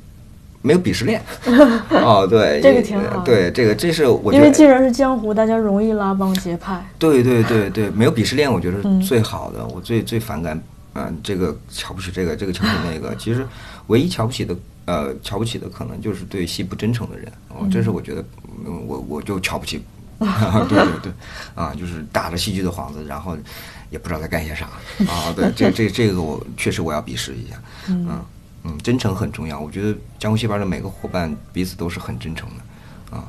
没有鄙视链，[LAUGHS] 哦，对，这个挺好对，这个这是我觉得因为既然是江湖，大家容易拉帮结派。对对对对，没有鄙视链，我觉得最好的。我最最反感，嗯、这个瞧不起这个，这个瞧不起那个。其实，唯一瞧不起的，呃，瞧不起的可能就是对戏不真诚的人。哦，这是我觉得，嗯，我我就瞧不起。[LAUGHS] 对对对，啊，就是打着戏剧的幌子，然后也不知道在干些啥。啊，对，这这这个我确实我要鄙视一下。嗯嗯，真诚很重要。我觉得江湖戏班的每个伙伴彼此都是很真诚的。啊，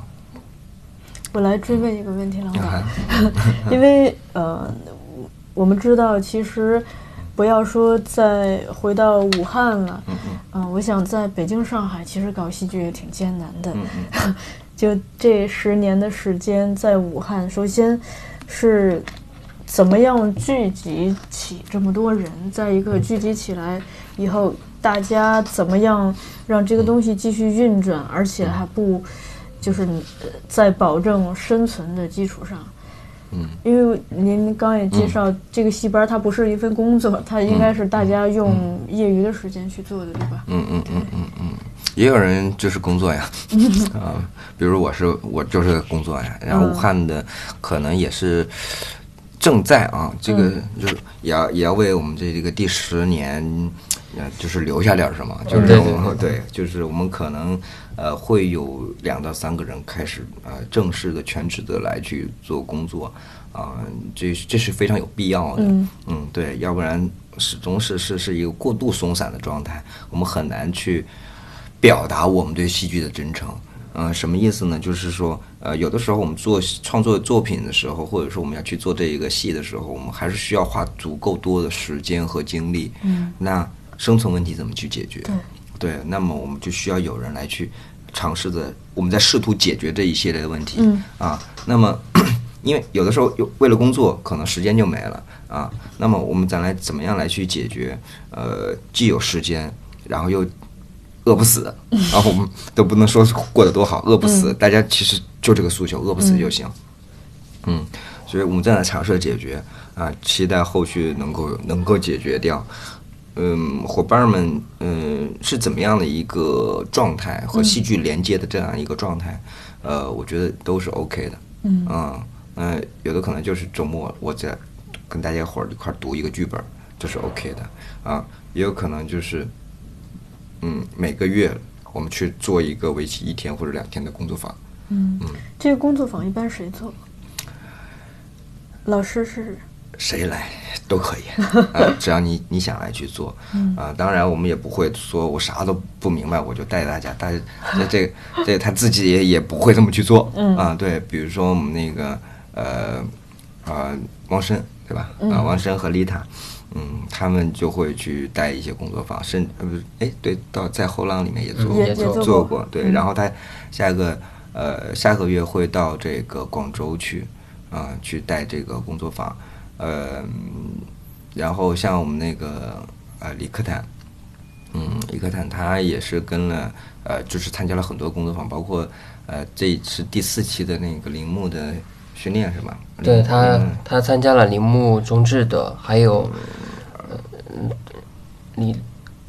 我来追问一个问题，老啊板，[LAUGHS] 因为呃，我们知道其实不要说再回到武汉了，嗯我想在北京、上海其实搞戏剧也挺艰难的。嗯 [LAUGHS] 嗯就这十年的时间在武汉，首先是怎么样聚集起这么多人，再一个聚集起来以后，大家怎么样让这个东西继续运转，而且还不就是呃在保证生存的基础上。嗯，因为您刚也介绍，这个戏班它不是一份工作，它应该是大家用业余的时间去做的，对吧？嗯嗯嗯嗯嗯，也有人就是工作呀，[LAUGHS] 啊，比如我是我就是工作呀，然后武汉的可能也是正在啊，这个就是也要也要为我们这这个第十年，呃，就是留下点什么，就是对我们对，就是我们可能呃会有两到三个人开始呃正式的全职的来去做工作，啊、这这是非常有必要的，嗯嗯，对，要不然始终是是是一个过度松散的状态，我们很难去表达我们对戏剧的真诚。嗯、什么意思呢？就是说，呃，有的时候我们做创作作品的时候，或者说我们要去做这一个戏的时候，我们还是需要花足够多的时间和精力。嗯，那生存问题怎么去解决？对对，那么我们就需要有人来去尝试着，我们在试图解决这一系列的问题。嗯啊，那么 [COUGHS] 因为有的时候又为了工作，可能时间就没了啊。那么我们再来怎么样来去解决？呃，既有时间，然后又饿不死，然 [LAUGHS] 后我们都不能说过得多好，饿不死，大家其实就这个诉求，饿不死就行。嗯，所以我们正在尝试解决啊，期待后续能够能够解决掉。嗯，伙伴们，嗯，是怎么样的一个状态和戏剧连接的这样一个状态？呃，我觉得都是 OK 的。嗯嗯，呃，有的可能就是周末我在跟大家伙儿一块儿读一个剧本，这是 OK 的啊，也有可能就是，嗯，每个月我们去做一个为期一天或者两天的工作坊。嗯，这个工作坊一般谁做？老师是谁来都可以 [LAUGHS] 啊，只要你你想来去做啊。当然，我们也不会说我啥都不明白，我就带大家。大家这这这他自己也也不会这么去做啊。对，比如说我们那个呃呃汪申对吧？啊，汪申和丽塔，嗯，他们就会去带一些工作坊，甚呃不是哎对，到在后浪里面也做做过，对，然后他下一个呃下个月会到这个广州去啊、去带这个工作坊，呃，嗯然后像我们那个呃李克坦，嗯，李克坦他也是跟了呃，就是参加了很多工作坊，包括呃这是第四期的那个铃木的训练是吧？对他嗯，他参加了铃木中志的，还有呃李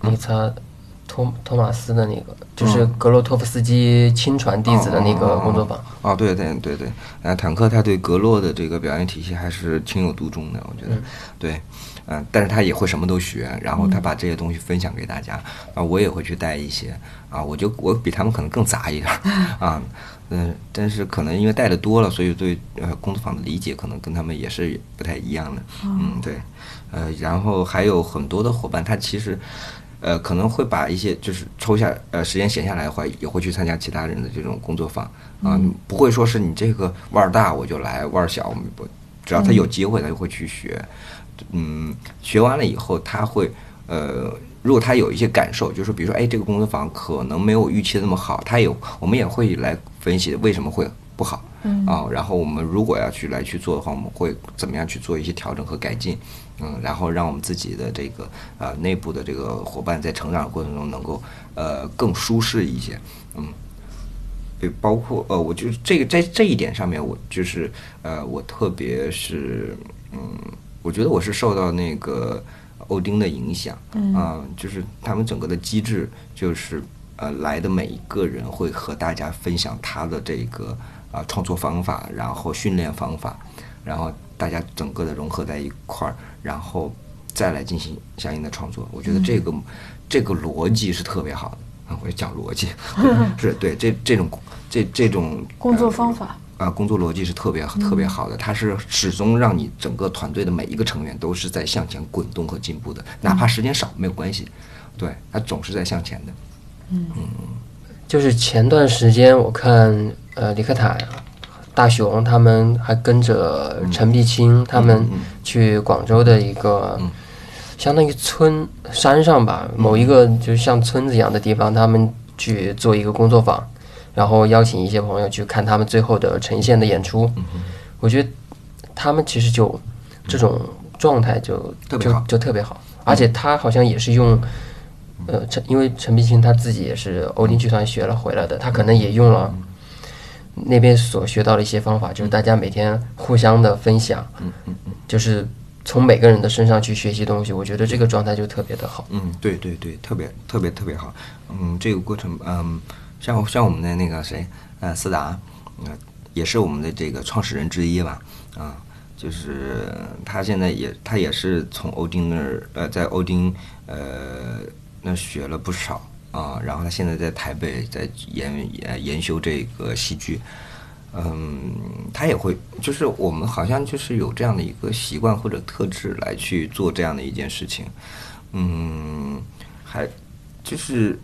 理查托托马斯的那个，就是格洛托夫斯基亲传弟子的那个工作坊。哦，对对对对，呃，坦克他对格洛的这个表演体系还是情有独钟的，我觉得，对，嗯、但是他也会什么都学，然后他把这些东西分享给大家，啊，我也会去带一些，啊，我就我比他们可能更杂一点儿，[LAUGHS] 啊，嗯、但是可能因为带的多了，所以对呃工作坊的理解可能跟他们也是不太一样的，嗯，对，呃，然后还有很多的伙伴，他其实。呃，可能会把一些就是抽下呃时间闲下来的话，也会去参加其他人的这种工作坊啊，不会说是你这个腕儿大我就来，腕儿小我们不，只要他有机会，他就会去学。嗯，学完了以后，他会呃，如果他有一些感受，就是比如说，哎，这个工作坊可能没有预期的那么好，他有，我们也会来分析为什么会不好。啊，然后我们如果要去来去做的话，我们会怎么样去做一些调整和改进，嗯，然后让我们自己的这个呃内部的这个伙伴在成长的过程中能够呃更舒适一些，嗯，对，包括呃，我就是这个在这一点上面，我就是呃，我特别是嗯，我觉得我是受到那个欧丁的影响，嗯、就是他们整个的机制就是呃来的每一个人会和大家分享他的这个啊、创作方法，然后训练方法，然后大家整个的融合在一块儿，然后再来进行相应的创作。我觉得这个、这个逻辑是特别好的。啊，我也讲逻辑，[LAUGHS] 是对这这种这这种工作呃方法。啊，工作逻辑是特别特别好的，它是始终让你整个团队的每一个成员都是在向前滚动和进步的，哪怕时间少没有关系，对，它总是在向前的。嗯就是前段时间我看呃李克塔、大雄他们还跟着陈碧清他们去广州的一个相当于村山上吧，某一个就是像村子一样的地方，他们去做一个工作坊。然后邀请一些朋友去看他们最后的呈现的演出。我觉得他们其实就这种状态就就就特别好，而且他好像也是用。呃，陈因为陈碧清他自己也是欧丁剧团学了回来的，他可能也用了那边所学到的一些方法，就是大家每天互相的分享，嗯嗯嗯就是从每个人的身上去学习东西。我觉得这个状态就特别的好。嗯，对对对，特别特别特别好。嗯，这个过程，嗯，像像我们的那个谁，呃，思达，呃，也是我们的这个创始人之一吧，啊、就是他现在也他也是从欧丁那儿，呃，在欧丁呃那学了不少啊、然后他现在在台北在研呃研修这个戏剧。嗯，他也会，就是我们好像就是有这样的一个习惯或者特质来去做这样的一件事情。嗯，还就是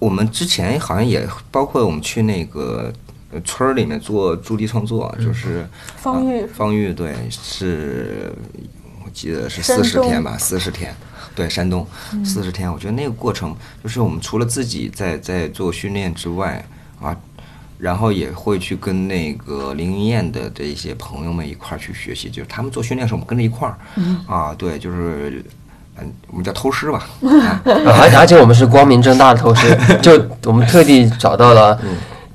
我们之前好像也包括我们去那个呃村儿里面做驻地创作，就是方玉啊方玉对是，我记得是四十天吧，四十天。对，山东四十天，我觉得那个过程就是我们除了自己在在做训练之外啊，然后也会去跟那个林云燕的这一些朋友们一块儿去学习，就是他们做训练的时候，我们跟着一块儿。啊，对，就是嗯，我们叫偷师吧。[LAUGHS] 啊而且而且我们是光明正大的偷师，[LAUGHS] 就我们特地找到了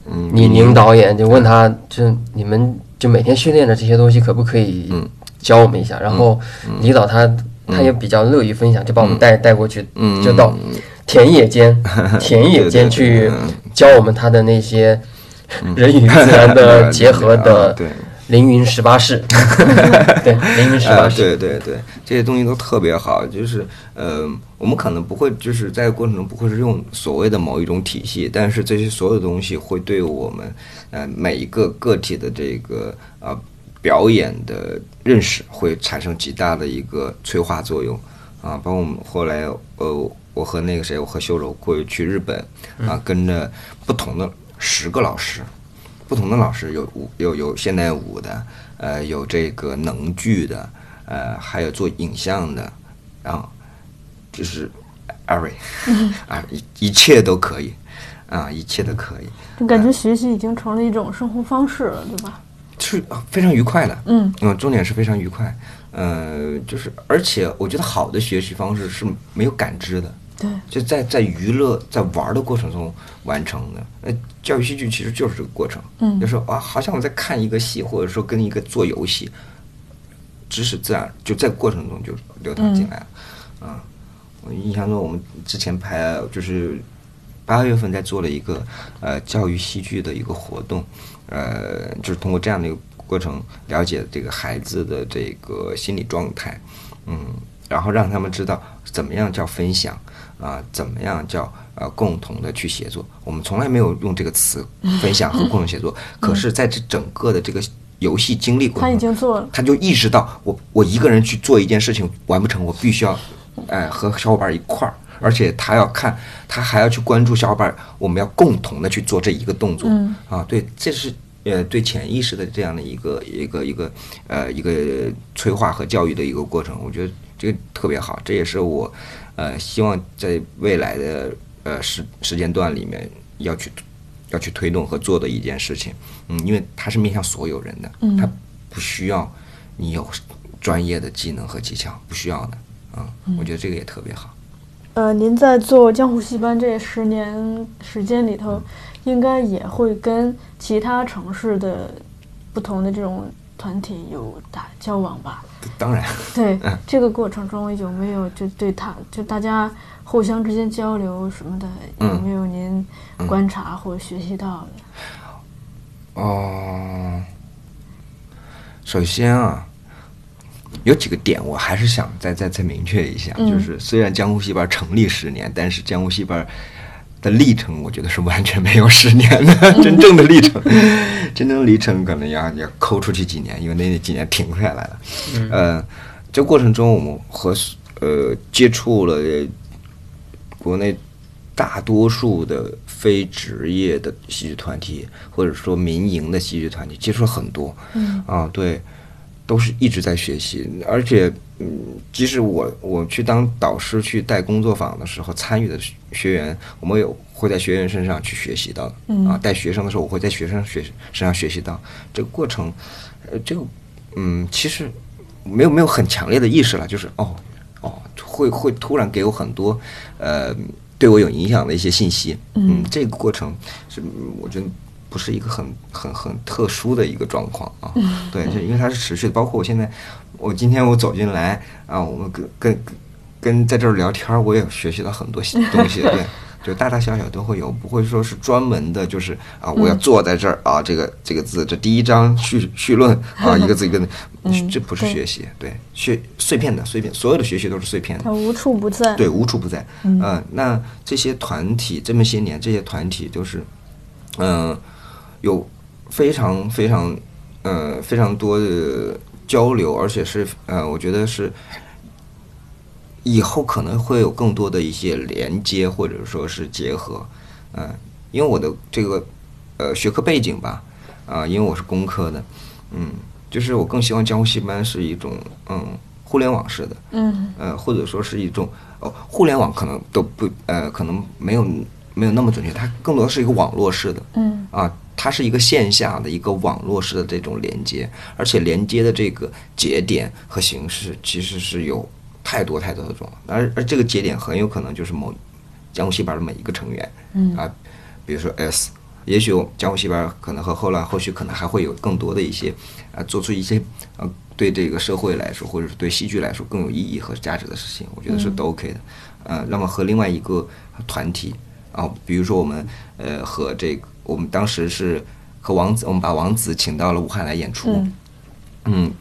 嗯，李宁导演，就问他，就你们就每天训练的这些东西，可不可以嗯教我们一下？然后李导他他也比较乐于分享，就把我们带带过去，嗯就到田野间 [LAUGHS] 田野间去教我们他的那些人与自然的 [LAUGHS] 结合啊的对。凌云十八式，[LAUGHS] 对凌云十八啊，式，对对对，这些东西都特别好。就是呃，我们可能不会，就是在过程中不会是用所谓的某一种体系，但是这些所有的东西会对我们呃每一个个体的这个呃表演的认识会产生极大的一个催化作用啊。包括我们后来呃，我和那个谁，我和修柔过去日本啊，跟着不同的十个老师。不同的老师有舞有有现代舞的，呃，有这个能剧的，呃，还有做影像的，然后就是 every [LAUGHS] 啊，一一切都可以啊，一切都可以，就感觉学习已经成了一种生活方式了，对吧？是啊非常愉快的。嗯嗯，重点是非常愉快。呃，就是而且我觉得好的学习方式是没有感知的。对，就在在娱乐在玩的过程中完成的。呃，教育戏剧其实就是这个过程。嗯就说啊，好像我在看一个戏，或者说跟一个做游戏，知识自然就在过程中就流淌进来了。啊，我印象中我们之前拍就是八月份在做了一个呃教育戏剧的一个活动，呃，就是通过这样的一个过程了解这个孩子的这个心理状态，嗯，然后让他们知道怎么样叫分享啊、怎么样叫呃共同的去协作。我们从来没有用这个词 [LAUGHS] 分享和共同协作，可是在这整个的这个游戏经历过他已，经做了。他就意识到我我一个人去做一件事情完不成，我必须要，哎、和小伙伴一块儿，而且他要看，他还要去关注小伙伴，我们要共同的去做这一个动作，嗯。啊，对，这是呃对潜意识的这样的一个一个一个呃一个催化和教育的一个过程，我觉得这个特别好，这也是我呃希望在未来的呃时时间段里面要去要去推动和做的一件事情，嗯，因为它是面向所有人的，嗯。它不需要你有专业的技能和技巧，不需要的，嗯、我觉得这个也特别好。呃，您在做江湖戏班这十年时间里头，应该也会跟其他城市的不同的这种团体有打交往吧？当然，对嗯，这个过程中有没有就对他就大家互相之间交流什么的，有嗯。没有您观察或学习到的？哦，首先啊，有几个点我还是想再再再明确一下，嗯。就是虽然江湖戏班成立十年，但是江湖戏班的历程，我觉得是完全没有十年的，[LAUGHS] 真正的历程，真正的历程可能要要抠出去几年，因为那几年停下来了。呃，这过程中我们和呃接触了国内大多数的非职业的戏剧团体，或者说民营的戏剧团体，接触了很多。嗯。啊，对，都是一直在学习，而且，嗯，即使我我去当导师去带工作坊的时候，参与的学学员，我们有会在学员身上去学习到，啊，带学生的时候，我会在学生学身上学习到。这个过程，呃，这个，嗯，其实没有没有很强烈的意识了，就是哦哦，会会突然给我很多，呃，对我有影响的一些信息，嗯，这个过程是我觉得。不是一个很很很特殊的一个状况啊，对，就因为它是持续的。包括我现在，我今天我走进来啊，我们跟跟跟在这儿聊天，我也学习到很多东西，[LAUGHS] 对，就大大小小都会有，不会说是专门的，就是啊，我要坐在这儿啊，这个这个字，这第一章序序论啊，一个字一个字，这不是学习，对，学碎片的碎片，所有的学习都是碎片的，它无处不在，对，无处不在。嗯，那这些团体这么些年，这些团体就是，嗯。有非常非常呃非常多的交流，而且是呃，我觉得是以后可能会有更多的一些连接或者说是结合，嗯，因为我的这个呃学科背景吧，啊，因为我是工科的，嗯，就是我更希望江湖戏班是一种嗯互联网式的，嗯，呃，或者说是一种哦，互联网可能都不呃，可能没有没有那么准确，它更多是一个网络式的，嗯，啊。它是一个线下的一个网络式的这种连接，而且连接的这个节点和形式其实是有太多太多的种，而而这个节点很有可能就是某江湖戏班的每一个成员，嗯啊，比如说 S，也许江湖戏班可能和后来后续可能还会有更多的一些啊，做出一些啊对这个社会来说或者是对戏剧来说更有意义和价值的事情，我觉得是都 OK 的，呃，那么和另外一个团体啊，比如说我们呃和这个。我们当时是和王子，我们把王子请到了武汉来演出，嗯，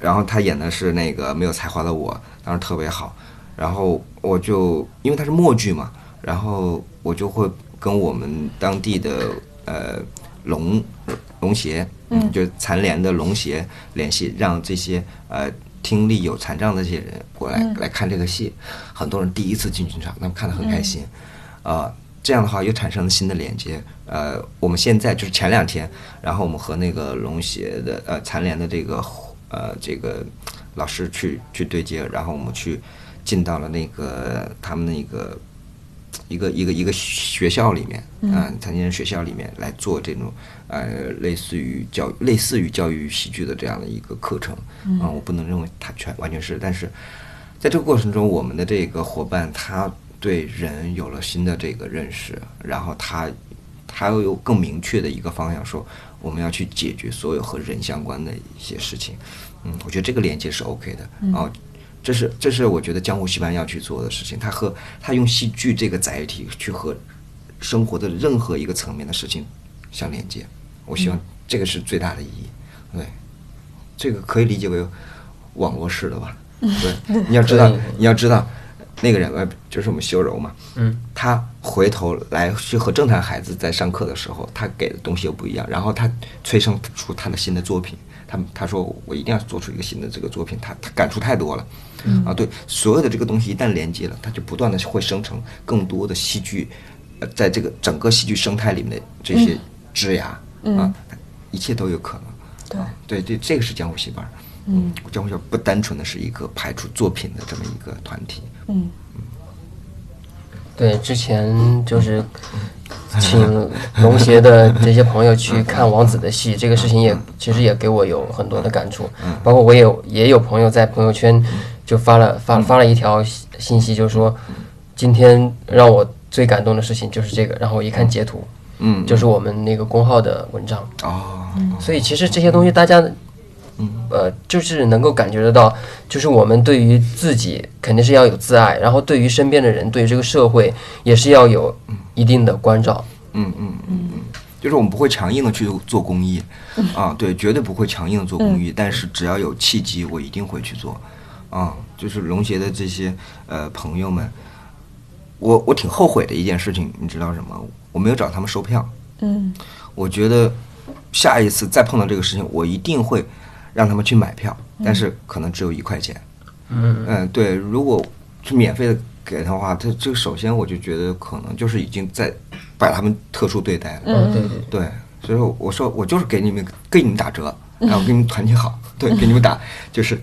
然后他演的是那个没有才华的我，当时特别好。然后我就因为他是默剧嘛，然后我就会跟我们当地的呃龙龙协，嗯，就残联的龙协联系，让这些呃听力有残障的这些人过来来看这个戏。很多人第一次进剧场，他们看得很开心，啊。这样的话又产生了新的连接。呃，我们现在就是前两天，然后我们和那个龙协的呃残联的这个呃这个老师去去对接，然后我们去进到了那个他们那个一个一个一个学校里面，嗯，残疾人学校里面来做这种呃类似于教类似于教育喜剧的这样的一个课程。嗯，我不能认为它全完全是，但是在这个过程中，我们的这个伙伴他。对人有了新的这个认识，然后他，他又有更明确的一个方向，说我们要去解决所有和人相关的一些事情。嗯，我觉得这个连接是 OK 的。哦，这是这是我觉得江湖戏班要去做的事情。他和他用戏剧这个载体去和生活的任何一个层面的事情相连接。我希望这个是最大的意义。对，这个可以理解为网络式的吧？[LAUGHS] 对，你要知道，你要知道。那个人呃，就是我们修柔嘛，嗯，他回头来去和正常孩子在上课的时候，他给的东西又不一样，然后他催生出他的新的作品，他他说我一定要做出一个新的这个作品，他他感触太多了，嗯。啊，对，所有的这个东西一旦连接了，他就不断的会生成更多的戏剧，呃，在这个整个戏剧生态里面的这些枝芽，啊，一切都有可能，对。对对，这个是江湖戏班。嗯，江湖校不单纯的是一个排出作品的这么一个团体。嗯对，之前就是请龙协的这些朋友去看王子的戏，这个事情也其实也给我有很多的感触。嗯，包括我也也有朋友在朋友圈就发了发发了一条信息，就是说今天让我最感动的事情就是这个。然后我一看截图，嗯，就是我们那个公号的文章。哦，所以其实这些东西大家。呃，就是能够感觉得到，就是我们对于自己肯定是要有自爱，然后对于身边的人，对于这个社会也是要有一定的关照。嗯嗯嗯嗯，就是我们不会强硬的去做公益，啊，对，绝对不会强硬的做公益，但是只要有契机，我一定会去做。啊，就是龙协的这些呃朋友们，我我挺后悔的一件事情，你知道什么？我没有找他们收票。嗯，我觉得下一次再碰到这个事情，我一定会。让他们去买票，但是可能只有一块钱。嗯。嗯，对，如果是免费的给他的话，他这个首先我就觉得可能就是已经在把他们特殊对待了。嗯，对对对，所以说我说我就是给你们给你们打折然后给你们团结好，[LAUGHS] 对，给你们打就是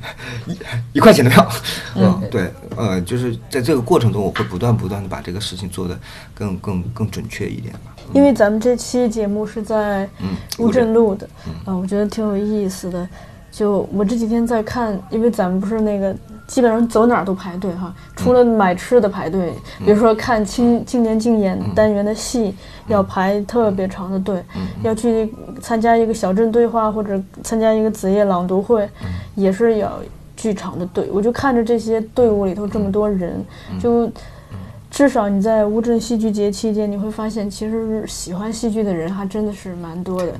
一一块钱的票，嗯，对，呃，就是在这个过程中，我会不断不断的把这个事情做得更更更准确一点吧。因为咱们这期节目是在嗯乌镇录的，啊，我觉得挺有意思的。就我这几天在看，因为咱们不是那个基本上走哪儿都排队哈，除了买吃的排队，比如说看青青年竞演单元的戏，要排特别长的队，要去参加一个小镇对话或者参加一个子夜朗读会，也是要巨长的队。我就看着这些队伍里头这么多人，就。至少你在乌镇戏剧节期间，你会发现，其实喜欢戏剧的人还真的是蛮多的。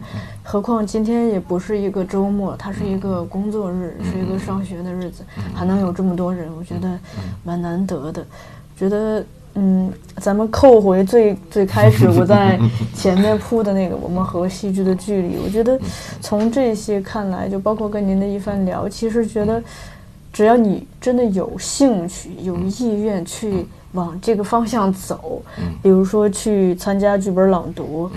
何况今天也不是一个周末，它是一个工作日，是一个上学的日子，还能有这么多人，我觉得蛮难得的。觉得，嗯，咱们扣回最最开始我在前面铺的那个我们和戏剧的距离，我觉得从这些看来，就包括跟您的一番聊，其实觉得只要你真的有兴趣、有意愿去。往这个方向走，比如说去参加剧本朗读，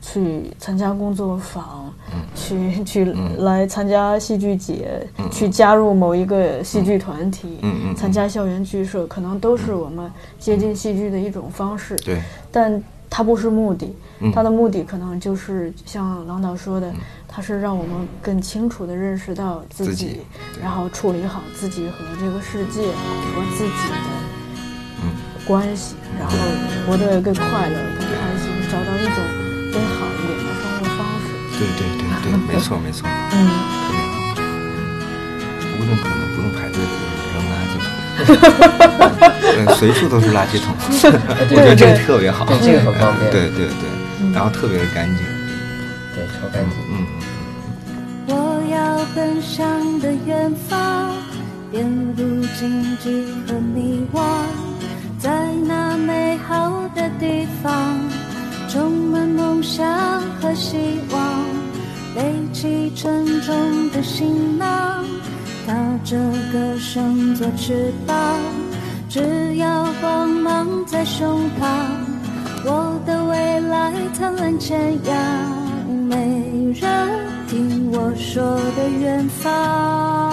去参加工作坊，去去来参加戏剧节，去加入某一个戏剧团体，参加校园剧社，可能都是我们接近戏剧的一种方式。对，但它不是目的，它的目的可能就是像郎导说的，它是让我们更清楚地认识到自己，然后处理好自己和这个世界和自己的。关系，然后活得更快乐、更开心，找到一种更好一点的生活方式。对对对对，没错没错。嗯，无论可能不用排队扔垃圾，嗯，随处都是垃圾桶，[LAUGHS] 我觉得这个特别好，对这个很方便。对对对，然后特别的干净，对，超干净。嗯。我要奔向的远方，遍布荆棘和迷惘。在那美好的地方，充满梦想和希望，背起沉重的行囊，踏着歌声做翅膀，只要光芒在胸膛，我的未来灿烂前阳，没人听我说的远方，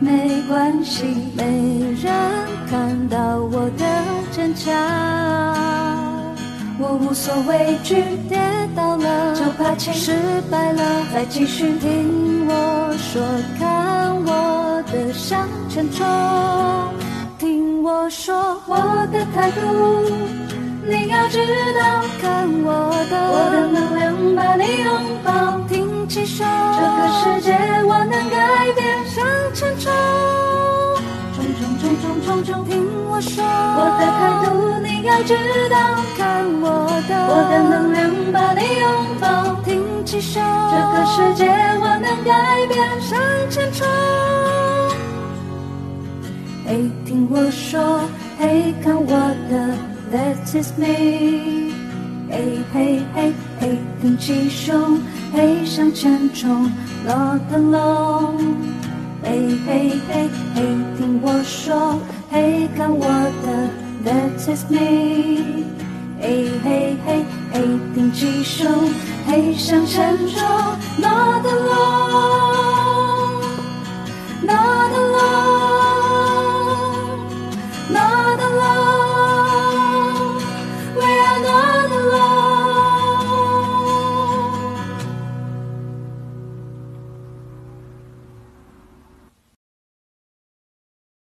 没关系，没人。看到我的坚强，我无所畏惧，跌倒了就爬起，失败了再继续。听我说，看我的向前冲。听我说，我的态度你要知道，看我的，我的能量把你拥抱，挺起手，这个世界我能改变，向前冲。冲冲冲冲，听我说，我的态度你要知道，看我的，我的能量把你拥抱，挺起手，这个世界我能改变，向前冲。嘿，听我说，嘿，看我的，That is me。嘿嘿嘿嘿，挺起胸，嘿，向前冲，Not alone。嘿嘿嘿，嘿，听我说，嘿，看我的，That is me。嘿嘿嘿，嘿，挺起胸，嘿，向前冲，Not alone，Not alone。